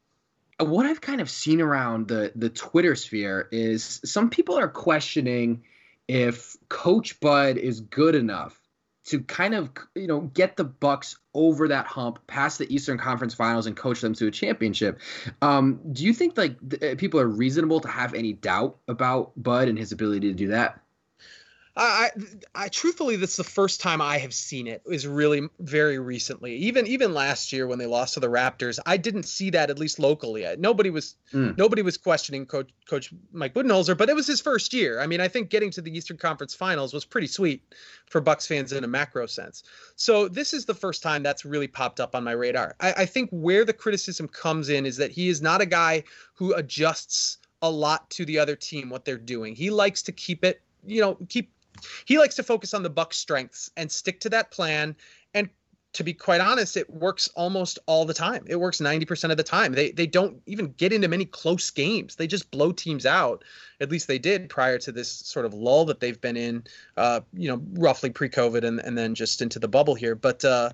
[SPEAKER 2] What I've kind of seen around the the Twitter sphere is some people are questioning if Coach Bud is good enough to kind of you know get the Bucks over that hump past the Eastern Conference Finals and coach them to a championship. Um, do you think like th- uh, people are reasonable to have any doubt about Bud and his ability to do that?
[SPEAKER 3] I, I, I truthfully, that's the first time I have seen it. Is really very recently. Even even last year when they lost to the Raptors, I didn't see that at least locally. Nobody was
[SPEAKER 2] Mm.
[SPEAKER 3] nobody was questioning Coach Coach Mike Budenholzer, but it was his first year. I mean, I think getting to the Eastern Conference Finals was pretty sweet for Bucks fans in a macro sense. So this is the first time that's really popped up on my radar. I, I think where the criticism comes in is that he is not a guy who adjusts a lot to the other team what they're doing. He likes to keep it, you know, keep he likes to focus on the Bucks' strengths and stick to that plan. And to be quite honest, it works almost all the time. It works 90% of the time. They they don't even get into many close games. They just blow teams out. At least they did prior to this sort of lull that they've been in, uh, you know, roughly pre-COVID and, and then just into the bubble here. But uh,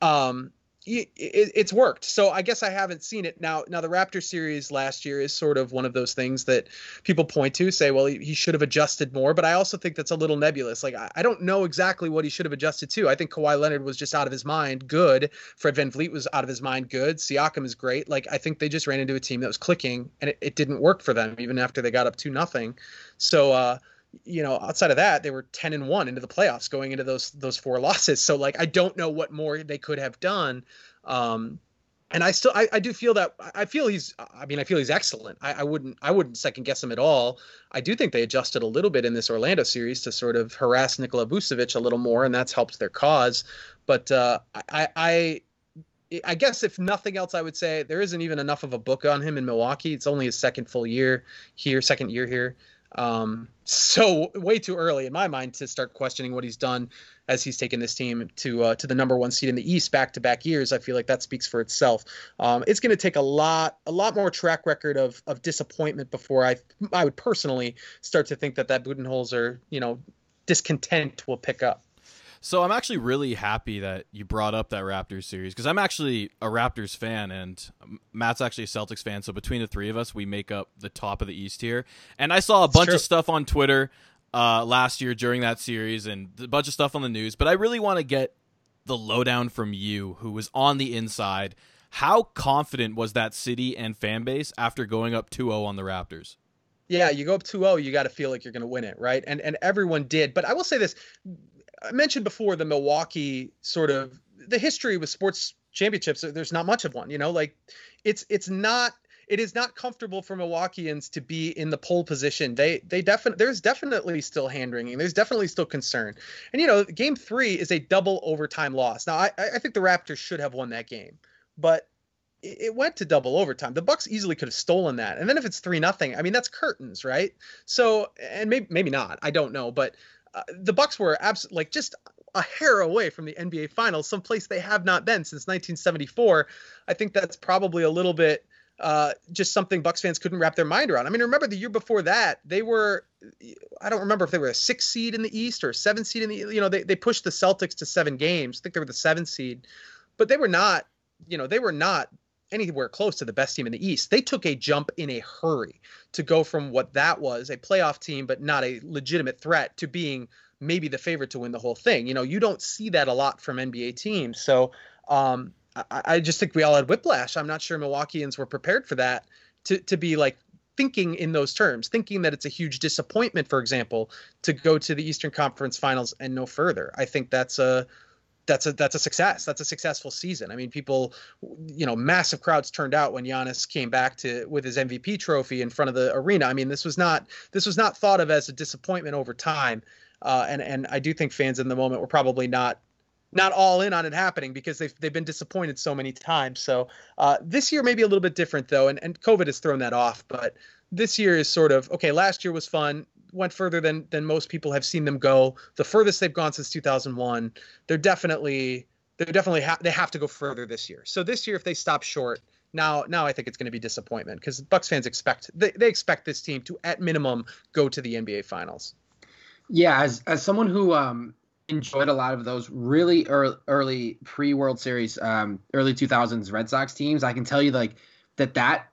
[SPEAKER 3] um, it, it, it's worked. So I guess I haven't seen it now. Now the Raptor series last year is sort of one of those things that people point to, say, well, he, he should have adjusted more. But I also think that's a little nebulous. Like I, I don't know exactly what he should have adjusted to. I think Kawhi Leonard was just out of his mind, good. Fred VanVleet was out of his mind, good. Siakam is great. Like I think they just ran into a team that was clicking, and it, it didn't work for them even after they got up to nothing. So. uh you know, outside of that, they were ten and one into the playoffs going into those those four losses. So like, I don't know what more they could have done. Um, and I still, I, I do feel that I feel he's, I mean, I feel he's excellent. I, I wouldn't, I wouldn't second guess him at all. I do think they adjusted a little bit in this Orlando series to sort of harass Nikola Vucevic a little more, and that's helped their cause. But uh, I, I, I guess if nothing else, I would say there isn't even enough of a book on him in Milwaukee. It's only his second full year here, second year here. Um, so way too early in my mind to start questioning what he's done as he's taken this team to uh, to the number one seed in the East back to back years. I feel like that speaks for itself. Um, it's going to take a lot a lot more track record of of disappointment before I I would personally start to think that that Budenholzer you know discontent will pick up.
[SPEAKER 1] So I'm actually really happy that you brought up that Raptors series because I'm actually a Raptors fan and Matt's actually a Celtics fan. So between the three of us, we make up the top of the East here. And I saw a bunch
[SPEAKER 3] true.
[SPEAKER 1] of stuff on Twitter uh, last year during that series and a bunch of stuff on the news. But I really want to get the lowdown from you, who was on the inside. How confident was that city and fan base after going up 2-0 on the Raptors?
[SPEAKER 3] Yeah, you go up 2-0, you got to feel like you're going to win it, right? And and everyone did. But I will say this, I mentioned before the Milwaukee sort of the history with sports championships. There's not much of one, you know. Like it's it's not it is not comfortable for Milwaukeeans to be in the pole position. They they definitely there's definitely still hand wringing. There's definitely still concern. And you know, game three is a double overtime loss. Now I I think the Raptors should have won that game, but it went to double overtime. The Bucks easily could have stolen that. And then if it's 3 nothing, I mean that's curtains, right? So and maybe maybe not. I don't know, but uh, the Bucks were absolutely like just a hair away from the NBA finals, someplace they have not been since 1974. I think that's probably a little bit uh, just something Bucks fans couldn't wrap their mind around. I mean, remember the year before that, they were, I don't remember if they were a six seed in the East or a seven seed in the, you know, they, they pushed the Celtics to seven games. I think they were the seven seed, but they were not, you know, they were not anywhere close to the best team in the East. They took a jump in a hurry to go from what that was a playoff team, but not a legitimate threat, to being maybe the favorite to win the whole thing. You know, you don't see that a lot from NBA teams. So um, I, I just think we all had whiplash. I'm not sure Milwaukeeans were prepared for that to to be like thinking in those terms, thinking that it's a huge disappointment, for example, to go to the Eastern Conference Finals and no further. I think that's a that's a that's a success. That's a successful season. I mean, people, you know, massive crowds turned out when Giannis came back to with his MVP trophy in front of the arena. I mean, this was not this was not thought of as a disappointment over time. Uh, and and I do think fans in the moment were probably not not all in on it happening because they've they've been disappointed so many times. So uh, this year may be a little bit different though, and and COVID has thrown that off. But this year is sort of okay. Last year was fun, went further than than most people have seen them go. The furthest they've gone since 2001. They're definitely they're definitely ha- they have to go further this year. So this year, if they stop short, now now I think it's going to be disappointment because Bucks fans expect they, they expect this team to at minimum go to the NBA Finals.
[SPEAKER 2] Yeah, as as someone who um enjoyed a lot of those really early, early pre World Series, um, early 2000s Red Sox teams. I can tell you like that that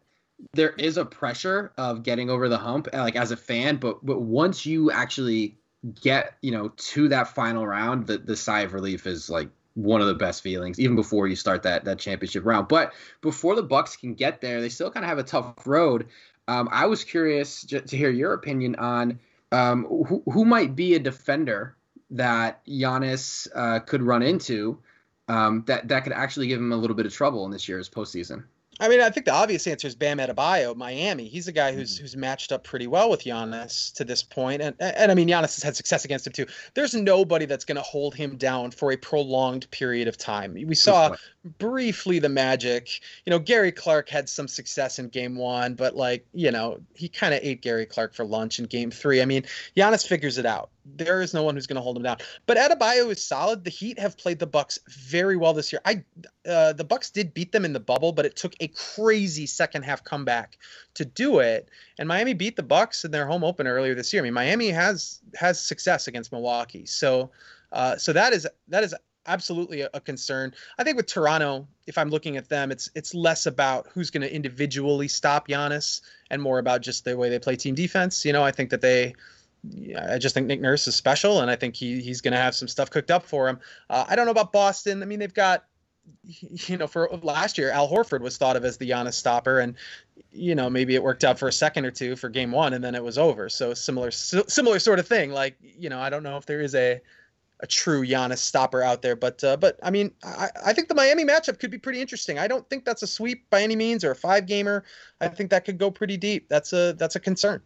[SPEAKER 2] there is a pressure of getting over the hump, like as a fan. But but once you actually get you know to that final round, the the sigh of relief is like one of the best feelings, even before you start that that championship round. But before the Bucks can get there, they still kind of have a tough road. Um, I was curious to hear your opinion on um, who, who might be a defender that Giannis uh, could run into um, that that could actually give him a little bit of trouble in this year's postseason.
[SPEAKER 3] I mean, I think the obvious answer is Bam Adebayo, Miami. He's a guy who's mm-hmm. who's matched up pretty well with Giannis to this point, and and I mean, Giannis has had success against him too. There's nobody that's going to hold him down for a prolonged period of time. We saw briefly the Magic. You know, Gary Clark had some success in Game One, but like you know, he kind of ate Gary Clark for lunch in Game Three. I mean, Giannis figures it out there is no one who's going to hold him down. But Adebayo is solid. The Heat have played the Bucks very well this year. I uh, the Bucks did beat them in the bubble, but it took a crazy second half comeback to do it. And Miami beat the Bucks in their home opener earlier this year. I mean, Miami has has success against Milwaukee, so uh, so that is that is absolutely a, a, concern. I think with Toronto, if I'm looking at them, it's it's less about who's going to individually stop Giannis and more about just the way they play team defense. You know, I think that they I just think Nick Nurse is special, and I think he he's going to have some stuff cooked up for him. Uh, I don't know about Boston. I mean, they've got you know for last year Al Horford was thought of as the Giannis stopper, and you know maybe it worked out for a second or two for Game One, and then it was over. So similar similar sort of thing. Like you know I don't know if there is a a true Giannis stopper out there, but uh, but I mean I, I think the Miami matchup could be pretty interesting. I don't think that's a sweep by any means or a five gamer. I think that could go pretty deep. That's a that's a concern.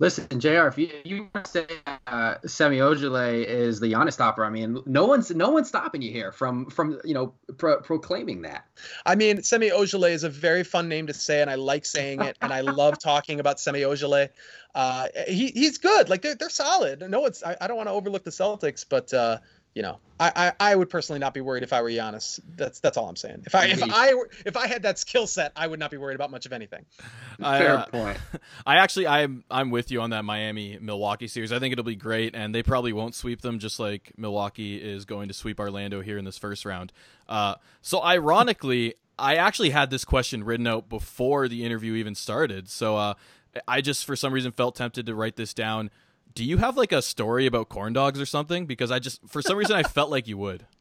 [SPEAKER 2] Listen, Jr. If you, you say uh, Semi Ojeleye is the Giannis stopper, I mean, no one's no one's stopping you here from from you know pro- proclaiming that.
[SPEAKER 3] I mean, Semi Ojeleye is a very fun name to say, and I like saying it, and I love talking about Semi Ojeleye. Uh, he he's good. Like they're they're solid. No, it's I, I don't want to overlook the Celtics, but uh, you know, I, I, I would personally not be worried if I were Giannis. That's that's all I'm saying. If I if I were, if I had that skill set, I would not be worried about much of anything.
[SPEAKER 1] I, Fair uh, point. I actually I'm I'm with you on that Miami Milwaukee series. I think it'll be great, and they probably won't sweep them, just like Milwaukee is going to sweep Orlando here in this first round. Uh, so ironically, I actually had this question written out before the interview even started. So uh, I just for some reason felt tempted to write this down do you have like a story about corn dogs or something? Because I just for some reason I felt like you would.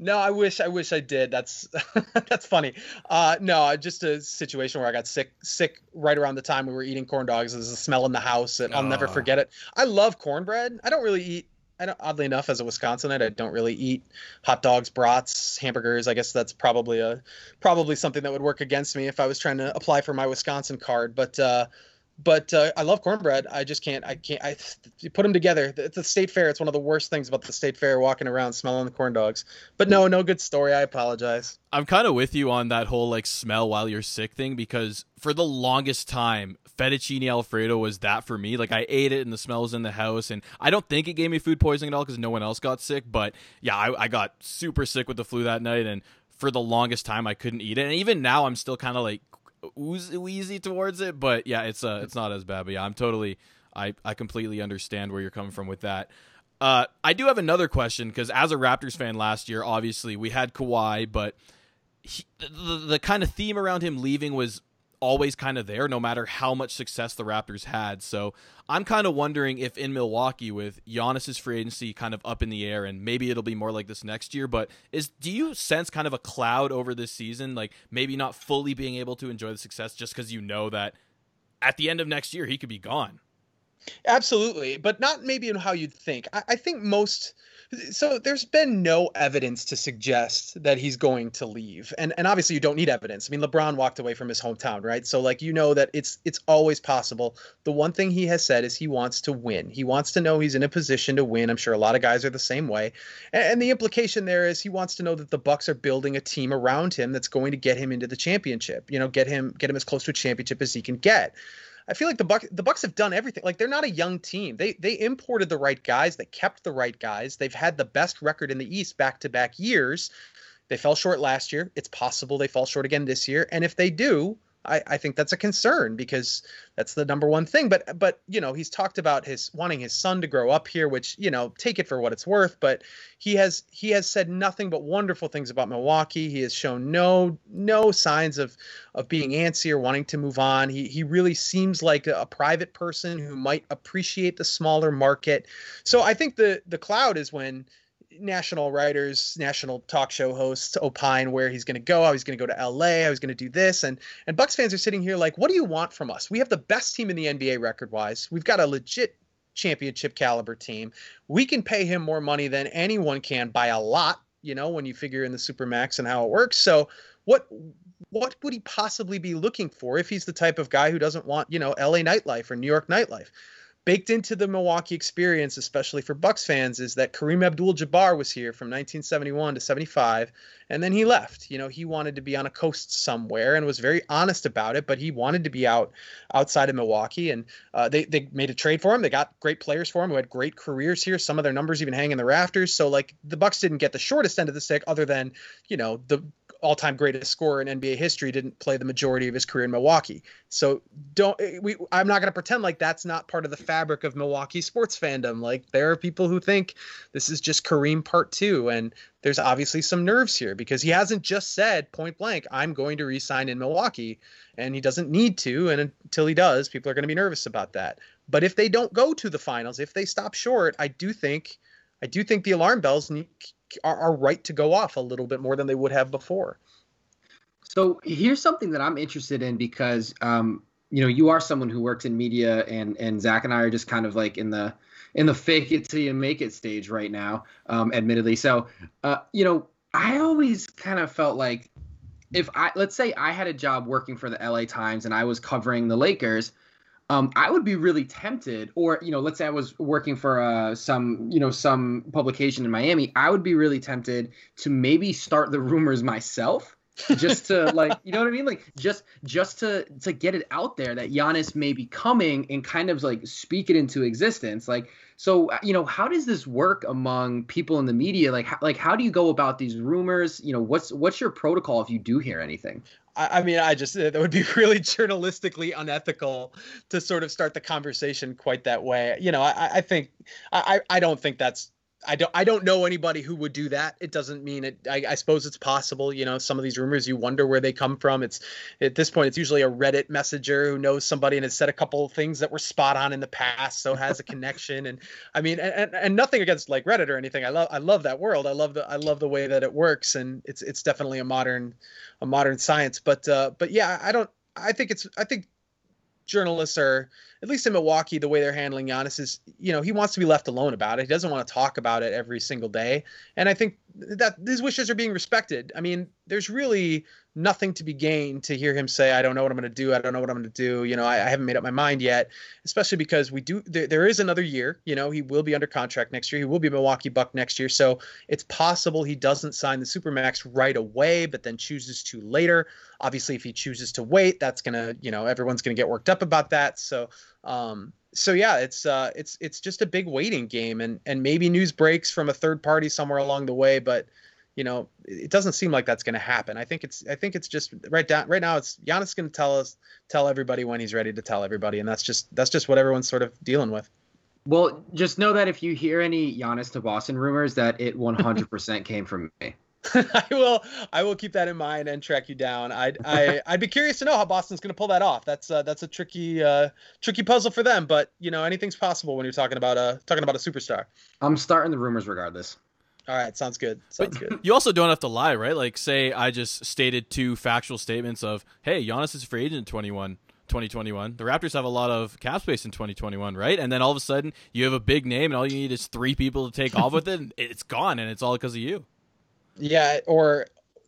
[SPEAKER 3] No, I wish I wish I did. That's that's funny. Uh, no, just a situation where I got sick sick right around the time we were eating corn dogs. There's a smell in the house, and I'll never forget it. I love cornbread. I don't really eat. I don't, oddly enough, as a Wisconsinite, I don't really eat hot dogs, brats, hamburgers. I guess that's probably a probably something that would work against me if I was trying to apply for my Wisconsin card. But uh, but uh, I love cornbread. I just can't. I can't. I you put them together. It's the state fair. It's one of the worst things about the state fair. Walking around smelling the corn dogs. But no, no good story. I apologize.
[SPEAKER 1] I'm kind of with you on that whole like smell while you're sick thing because for the longest time, fettuccine alfredo was that for me. Like I ate it and the smell was in the house, and I don't think it gave me food poisoning at all because no one else got sick. But yeah, I, I got super sick with the flu that night, and for the longest time I couldn't eat it. And even now I'm still kind of like wheezy towards it, but yeah, it's uh it's not as bad. But yeah, I'm totally I I completely understand where you're coming from with that. Uh, I do have another question because as a Raptors fan last year, obviously we had Kawhi, but he, the, the kind of theme around him leaving was always kind of there, no matter how much success the Raptors had. So I'm kind of wondering if in Milwaukee, with Giannis's free agency kind of up in the air, and maybe it'll be more like this next year. But is do you sense kind of a cloud over this season, like maybe not fully being able to enjoy the success just because you know that at the end of next year he could be gone?
[SPEAKER 3] Absolutely, but not maybe in how you'd think. I, I think most so there's been no evidence to suggest that he's going to leave. And and obviously you don't need evidence. I mean lebron walked away from his hometown right? So like you know that it's it's always possible. The one thing he has said is he wants to win. He wants to know he's in a position to win. I'm sure a lot of guys are the same way. And, and the implication there is he wants to know that the bucks are building a team around him that's going to get him into the championship you know get him get him as close to a championship as he can get I feel like the Buck the Bucks have done everything. Like they're not a young team. They they imported the right guys. They kept the right guys. They've had the best record in the East back to back years. They fell short last year. It's possible they fall short again this year. And if they do, I, I think that's a concern because that's the number one thing. But but you know he's talked about his wanting his son to grow up here, which you know take it for what it's worth. But he has he has said nothing but wonderful things about Milwaukee. He has shown no no signs of of being antsy or wanting to move on. He he really seems like a, a private person who might appreciate the smaller market. So I think the the cloud is when national writers, national talk show hosts opine where he's going to go, how he's going to go to LA, how he's going to do this, and and Bucks fans are sitting here like, what do you want from us? We have the best team in the NBA record wise. We've got a legit championship caliber team. We can pay him more money than anyone can by a lot. You know, when you figure in the supermax and how it works. So what what would he possibly be looking for if he's the type of guy who doesn't want you know LA nightlife or New York nightlife? Baked into the Milwaukee experience, especially for Bucks fans, is that Kareem Abdul-Jabbar was here from 1971 to 75, and then he left. You know, he wanted to be on a coast somewhere and was very honest about it, but he wanted to be out outside of Milwaukee, and uh, they they made a trade for him. They got great players for him who had great careers here. Some of their numbers even hang in the rafters. So like the Bucks didn't get the shortest end of the stick, other than you know the all-time greatest scorer in NBA history didn't play the majority of his career in Milwaukee. So don't eh, we I'm not going to pretend like that's not part of the fabric of Milwaukee sports fandom. Like there are people who think this is just Kareem part 2 and there's obviously some nerves here because he hasn't just said point blank I'm going to resign in Milwaukee and he doesn't need to and until he does people are going to be nervous about that. But if they don't go to the finals, if they stop short, I do think I do think the alarm bells are, are right to go off a little bit more than they would have before.
[SPEAKER 2] So here's something that I'm interested in because um, you know you are someone who works in media, and and Zach and I are just kind of like in the in the fake it till you make it stage right now, um, admittedly. So uh, you know I always kind of felt like if I let's say I had a job working for the LA Times and I was covering the Lakers um, I would be really tempted, or you know, let's say I was working for uh, some you know some publication in Miami, I would be really tempted to maybe start the rumors myself, just to like you know what I mean, like just just to to get it out there that Giannis may be coming and kind of like speak it into existence, like so you know how does this work among people in the media? Like how, like how do you go about these rumors? You know what's what's your protocol if you do hear anything?
[SPEAKER 3] I, mean, I just that would be really journalistically unethical to sort of start the conversation quite that way. You know, I, I think I, I don't think that's I don't I don't know anybody who would do that. It doesn't mean it. I, I, suppose it's possible. You know, some of these rumors you wonder where they come from. It's at this point it's usually a Reddit messenger who knows somebody and has said a couple of things that were spot on in the past, so has a connection. And I mean, and, and nothing against like Reddit or anything. I love I love that world. I love the I love the way that it works, and it's it's definitely a modern a modern science. But uh, but yeah, I don't. I think it's I think journalists are at least in Milwaukee, the way they're handling Giannis is, you know, he wants to be left alone about it. He doesn't want to talk about it every single day. And I think that these wishes are being respected. I mean, there's really nothing to be gained to hear him say, "I don't know what I'm going to do. I don't know what I'm going to do." You know, I, I, haven't made up my mind yet. Especially because we do. There, is another year. You know, he will be under contract next year. He will be a Milwaukee Buck next year. So it's possible he doesn't sign the supermax right away, but then chooses to later. Obviously, if he chooses to wait, that's gonna, you know, everyone's gonna get worked up about that. So, um, so yeah, it's uh, it's it's just a big waiting game, and and maybe news breaks from a third party somewhere along the way, but you know, it doesn't seem like that's going to happen. I think it's I think it's just right down right now. It's Giannis going to tell us tell everybody when he's ready to tell everybody, and that's just that's just what everyone's sort of dealing with.
[SPEAKER 2] Well, just know that if you hear any Giannis to Boston rumors, that it 100% came from me.
[SPEAKER 3] I will I will keep that in mind and track you down. I'd I, I'd be curious to know how Boston's going to pull that off. That's uh, that's a tricky uh, tricky puzzle for them, but you know anything's possible when you're talking about a talking about a superstar.
[SPEAKER 2] I'm starting the rumors regardless.
[SPEAKER 3] All right, sounds good. Sounds but good.
[SPEAKER 1] You also don't have to lie, right? Like say I just stated two factual statements of, "Hey, Giannis is free agent in 21 2021. The Raptors have a lot of cap space in 2021, right? And then all of a sudden, you have a big name and all you need is three people to take off with it, and it's gone and it's all because of you.
[SPEAKER 3] Yeah, or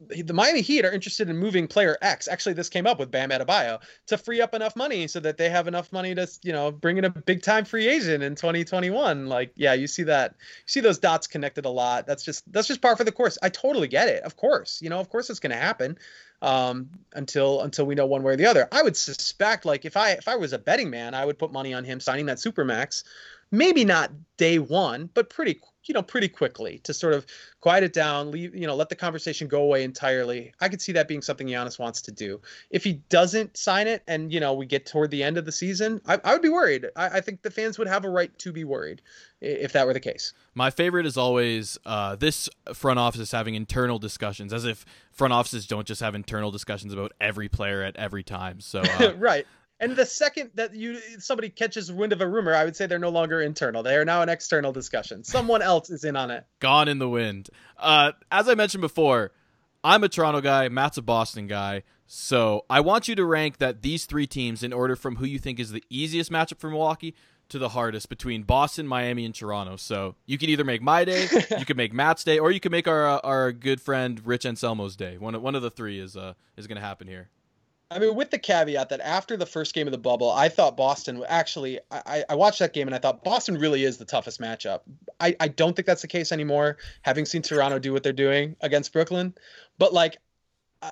[SPEAKER 3] the Miami Heat are interested in moving player X. Actually, this came up with Bam Adebayo to free up enough money so that they have enough money to, you know, bring in a big time free agent in 2021. Like, yeah, you see that, you see those dots connected a lot. That's just that's just par for the course. I totally get it. Of course, you know, of course it's going to happen um, until until we know one way or the other. I would suspect, like, if I if I was a betting man, I would put money on him signing that supermax. Maybe not day one, but pretty you know pretty quickly to sort of quiet it down, leave you know let the conversation go away entirely. I could see that being something Giannis wants to do. If he doesn't sign it, and you know we get toward the end of the season, I, I would be worried. I, I, think the fans would have a right to be worried if that were the case.
[SPEAKER 1] My favorite is always uh, this front office is having internal discussions, as if front offices don't just have internal discussions about every player at every time. So uh,
[SPEAKER 3] right. And the second that you somebody catches wind of a rumor, I would say they're no longer internal. They are now an external discussion. Someone else is in on it.
[SPEAKER 1] Gone in the wind. Uh, as I mentioned before, I'm a Toronto guy. Matt's a Boston guy. So I want you to rank that these three teams in order from who you think is the easiest matchup for Milwaukee to the hardest between Boston, Miami, and Toronto. So you can either make my day, you can make Matt's day, or you can make our uh, our good friend Rich Anselmo's day. One one of the three is uh is going to happen here.
[SPEAKER 3] I mean, with the caveat that after the first game of the bubble, I thought Boston actually. I, I watched that game and I thought Boston really is the toughest matchup. I, I don't think that's the case anymore, having seen Toronto do what they're doing against Brooklyn. But like,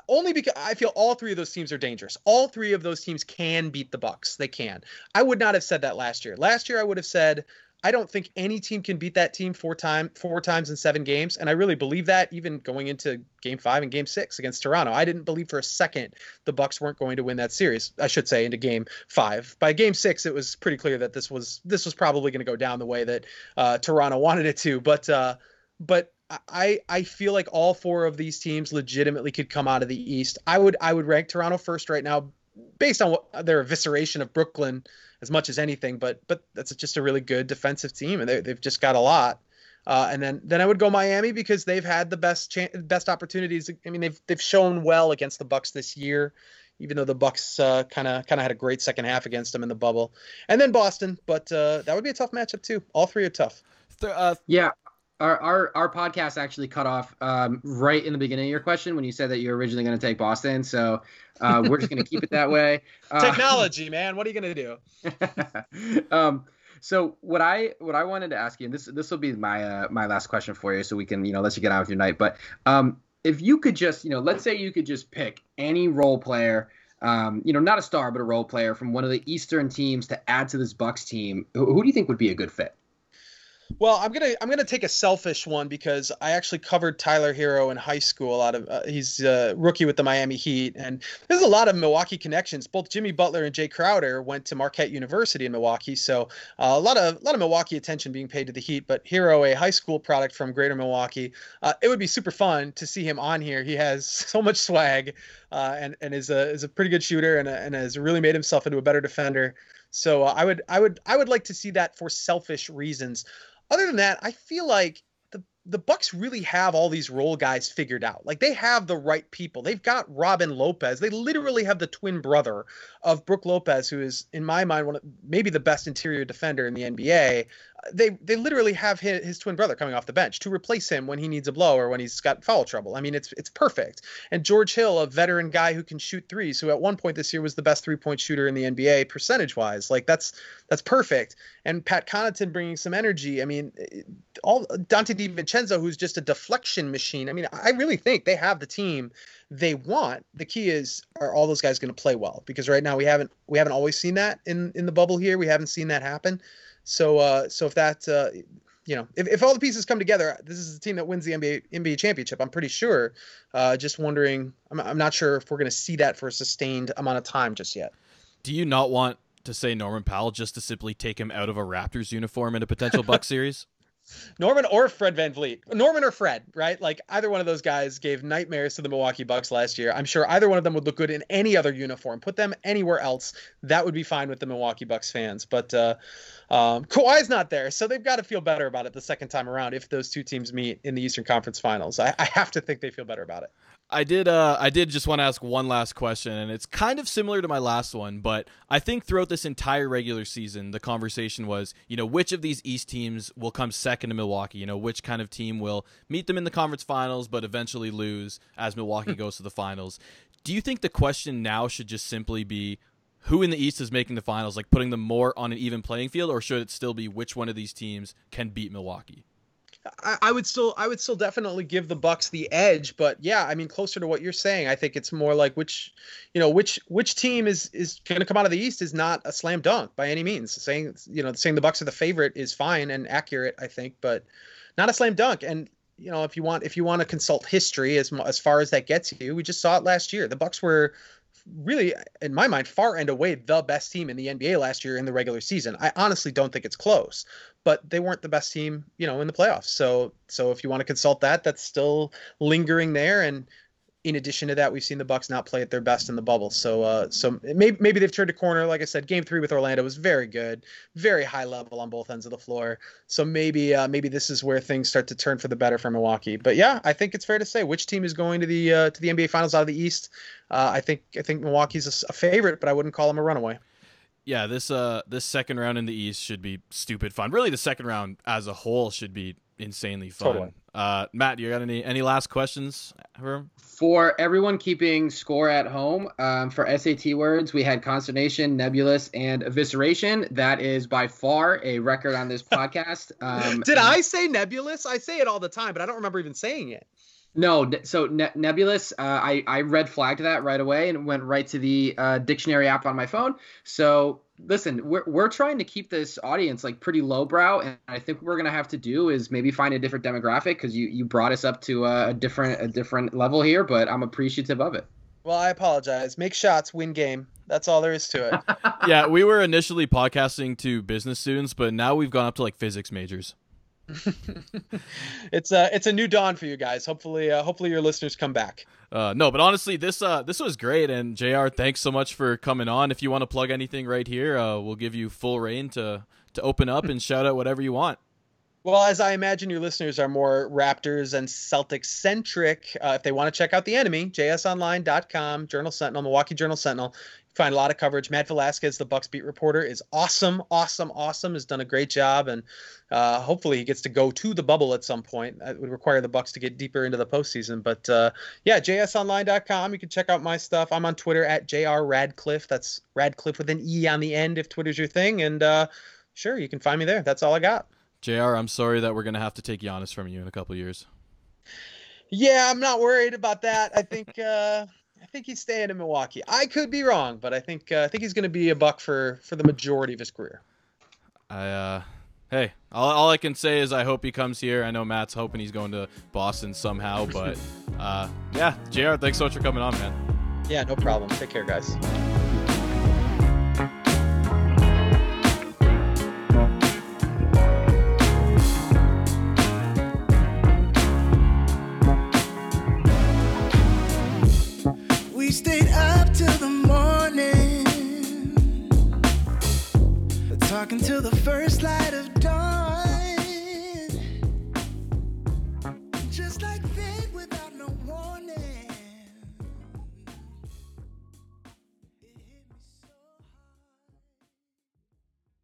[SPEAKER 3] only because I feel all three of those teams are dangerous. All three of those teams can beat the Bucks. They can. I would not have said that last year. Last year, I would have said I don't think any team can beat that team four time four times in seven games, and I really believe that even going into Game Five and Game Six against Toronto. I didn't believe for a second the Bucks weren't going to win that series. I should say into Game Five. By Game Six, it was pretty clear that this was this was probably going to go down the way that uh, Toronto wanted it to. But uh, but I I feel like all four of these teams legitimately could come out of the East. I would I would rank Toronto first right now, based on what, their evisceration of Brooklyn as much as anything. But but that's just a really good defensive team, and they, they've just got a lot. Uh, and then then I would go Miami because they've had the best cha- best opportunities. I mean they've they've shown well against the Bucks this year, even though the Bucks kind of kind of had a great second half against them in the bubble. And then Boston, but uh, that would be a tough matchup too. All three are tough.
[SPEAKER 2] Uh, yeah, our, our our podcast actually cut off um, right in the beginning of your question when you said that you're originally going to take Boston. So uh, we're just going to keep it that way.
[SPEAKER 3] Uh, Technology, man. What are you going to
[SPEAKER 2] do? um, so what I what I wanted to ask you, and this this will be my uh, my last question for you, so we can you know let you get out with your night. But um, if you could just you know let's say you could just pick any role player. Um, you know, not a star, but a role player from one of the Eastern teams to add to this Bucks team. Who, who do you think would be a good fit?
[SPEAKER 3] Well, I'm gonna I'm gonna take a selfish one because I actually covered Tyler Herro in high school. Out of uh, he's a rookie with the Miami Heat, and there's a lot of Milwaukee connections. Both Jimmy Butler and Jae Crowder went to Marquette University in Milwaukee, so uh, a lot of a lot of Milwaukee attention being paid to the Heat. But Herro, a high school product from Greater Milwaukee, uh, it would be super fun to see him on here. He has so much swag, uh, and and is a is a pretty good shooter, and and has really made himself into a better defender. So uh, I would I would I would like to see that for selfish reasons. Other than that, I feel like the the Bucks really have all these role guys figured out. Like they have the right people. They've got Robin Lopez. They literally have the twin brother of Brook Lopez, who is, in my mind, one of maybe the best interior defender in the NBA they they literally have his, his, twin brother coming off the bench to replace him when he needs a blow or when he's got foul trouble. I mean, it's it's perfect. And George Hill, a veteran guy who can shoot threes, who at one point this year was the best three point shooter in the NBA percentage wise, like that's that's perfect. And Pat Connaughton bringing some energy. I mean, eh, eh, all Donte DiVincenzo, who's just a deflection machine. I mean, I really think they have the team they want. The key is are all those guys going to play well? Because right now we haven't we haven't always seen that in in the bubble here. We haven't seen that happen. So uh, so if that uh, you know if, if all the pieces come together, this is the team that wins the NBA NBA championship. I'm pretty sure. Uh, just wondering, I'm, I'm not sure if we're going to see that for a sustained amount of time just yet.
[SPEAKER 1] Do you not want to say Norman Powell just to simply take him out of a Raptors uniform in a potential Buck series?
[SPEAKER 3] Norman or Fred VanVleet. Norman or Fred, right? Like either one of those guys gave nightmares to the Milwaukee Bucks last year. I'm sure either one of them would look good in any other uniform. Put them anywhere else, that would be fine with the Milwaukee Bucks fans. But uh, um, Kawhi's not there, so they've got to feel better about it the second time around if those two teams meet in the Eastern Conference Finals. I, I have to think they feel better about it.
[SPEAKER 1] I did. Uh, I did just want to ask one last question, and it's kind of similar to my last one. But I think throughout this entire regular season, the conversation was, you know, which of these East teams will come second to Milwaukee? You know, which kind of team will meet them in the conference finals, but eventually lose as Milwaukee goes to the finals? Do you think the question now should just simply be who in the East is making the finals, like putting them more on an even playing field, or should it still be which one of these teams can beat Milwaukee?
[SPEAKER 3] I, I, would still I would still definitely give the Bucks the edge, but yeah, I mean closer to what you're saying. I think it's more like which you know which which team is is going to come out of the East is not a slam dunk by any means. Saying you know saying the Bucks are the favorite is fine and accurate, I think, but not a slam dunk. And you know if you want if you want to consult history as as far as that gets you, we just saw it last year. The Bucks were really, in my mind, far and away the best team in the NBA last year in the regular season. I honestly don't think it's close, but they weren't the best team, you know, in the playoffs. So, so if you want to consult that, that's still lingering there. And in addition to that, we've seen the Bucks not play at their best in the bubble. So, uh, so maybe maybe they've turned a corner. Like I said, Game Three with Orlando was very good, very high level on both ends of the floor. So maybe uh, maybe this is where things start to turn for the better for Milwaukee. But yeah, I think it's fair to say which team is going to the uh, to the NBA Finals out of the East. Uh, I think I think Milwaukee's a, a favorite, but I wouldn't call them a runaway
[SPEAKER 1] yeah, this uh this second round in the East should be stupid fun. Really, the second round as a whole should be insanely fun. Totally. Uh, Matt, you got any any last questions for him?
[SPEAKER 2] For everyone keeping score at home, um, for SAT words, we had consternation, nebulous, and evisceration. That is by far a record on this podcast.
[SPEAKER 3] Um, Did I say nebulous? I say it all the time, but I don't remember even saying it.
[SPEAKER 2] No, so ne- nebulous. Uh, I I red flagged that right away and went right to the uh, dictionary app on my phone. So listen, we're we're trying to keep this audience like pretty lowbrow, and I think what we're gonna have to do is maybe find a different demographic because you you brought us up to a, a different a different level here, but I'm appreciative of it.
[SPEAKER 3] Well, I apologize. Make shots, win game. That's all there is to it.
[SPEAKER 1] yeah, we were initially podcasting to business students, but now we've gone up to like physics majors.
[SPEAKER 3] it's a it's a new dawn for you guys. Hopefully, uh, hopefully your listeners come back.
[SPEAKER 1] Uh, no, but honestly, this uh, this was great, and Jr. Thanks so much for coming on. If you want to plug anything right here, uh, we'll give you full reign to to open up and shout out whatever you want.
[SPEAKER 3] Well, as I imagine your listeners are more Raptors and Celtics centric, uh, if they want to check out the enemy, jsonline.com, Journal Sentinel, Milwaukee Journal Sentinel, find a lot of coverage. Matt Velazquez, the Bucks beat reporter, is awesome, awesome, awesome. Has done a great job, and uh, hopefully he gets to go to the bubble at some point. It would require the Bucks to get deeper into the postseason. But uh, yeah, jsonline.com. You can check out my stuff. I'm on Twitter at jr radcliffe. That's Radcliffe with an e on the end if Twitter's your thing. And uh, sure, you can find me there. That's all I got.
[SPEAKER 1] Jr. I'm sorry that we're gonna have to take Giannis from you in a couple years.
[SPEAKER 3] Yeah, I'm not worried about that. I think uh, I think he's staying in Milwaukee. I could be wrong, but I think uh, I think he's going to be a buck for for the majority of his career.
[SPEAKER 1] I uh, hey, all, all I can say is I hope he comes here. I know Matt's hoping he's going to Boston somehow, but uh, yeah, Jr. Thanks so much for coming on, man.
[SPEAKER 3] Yeah, no problem. Take care, guys. talking till the first light of dawn.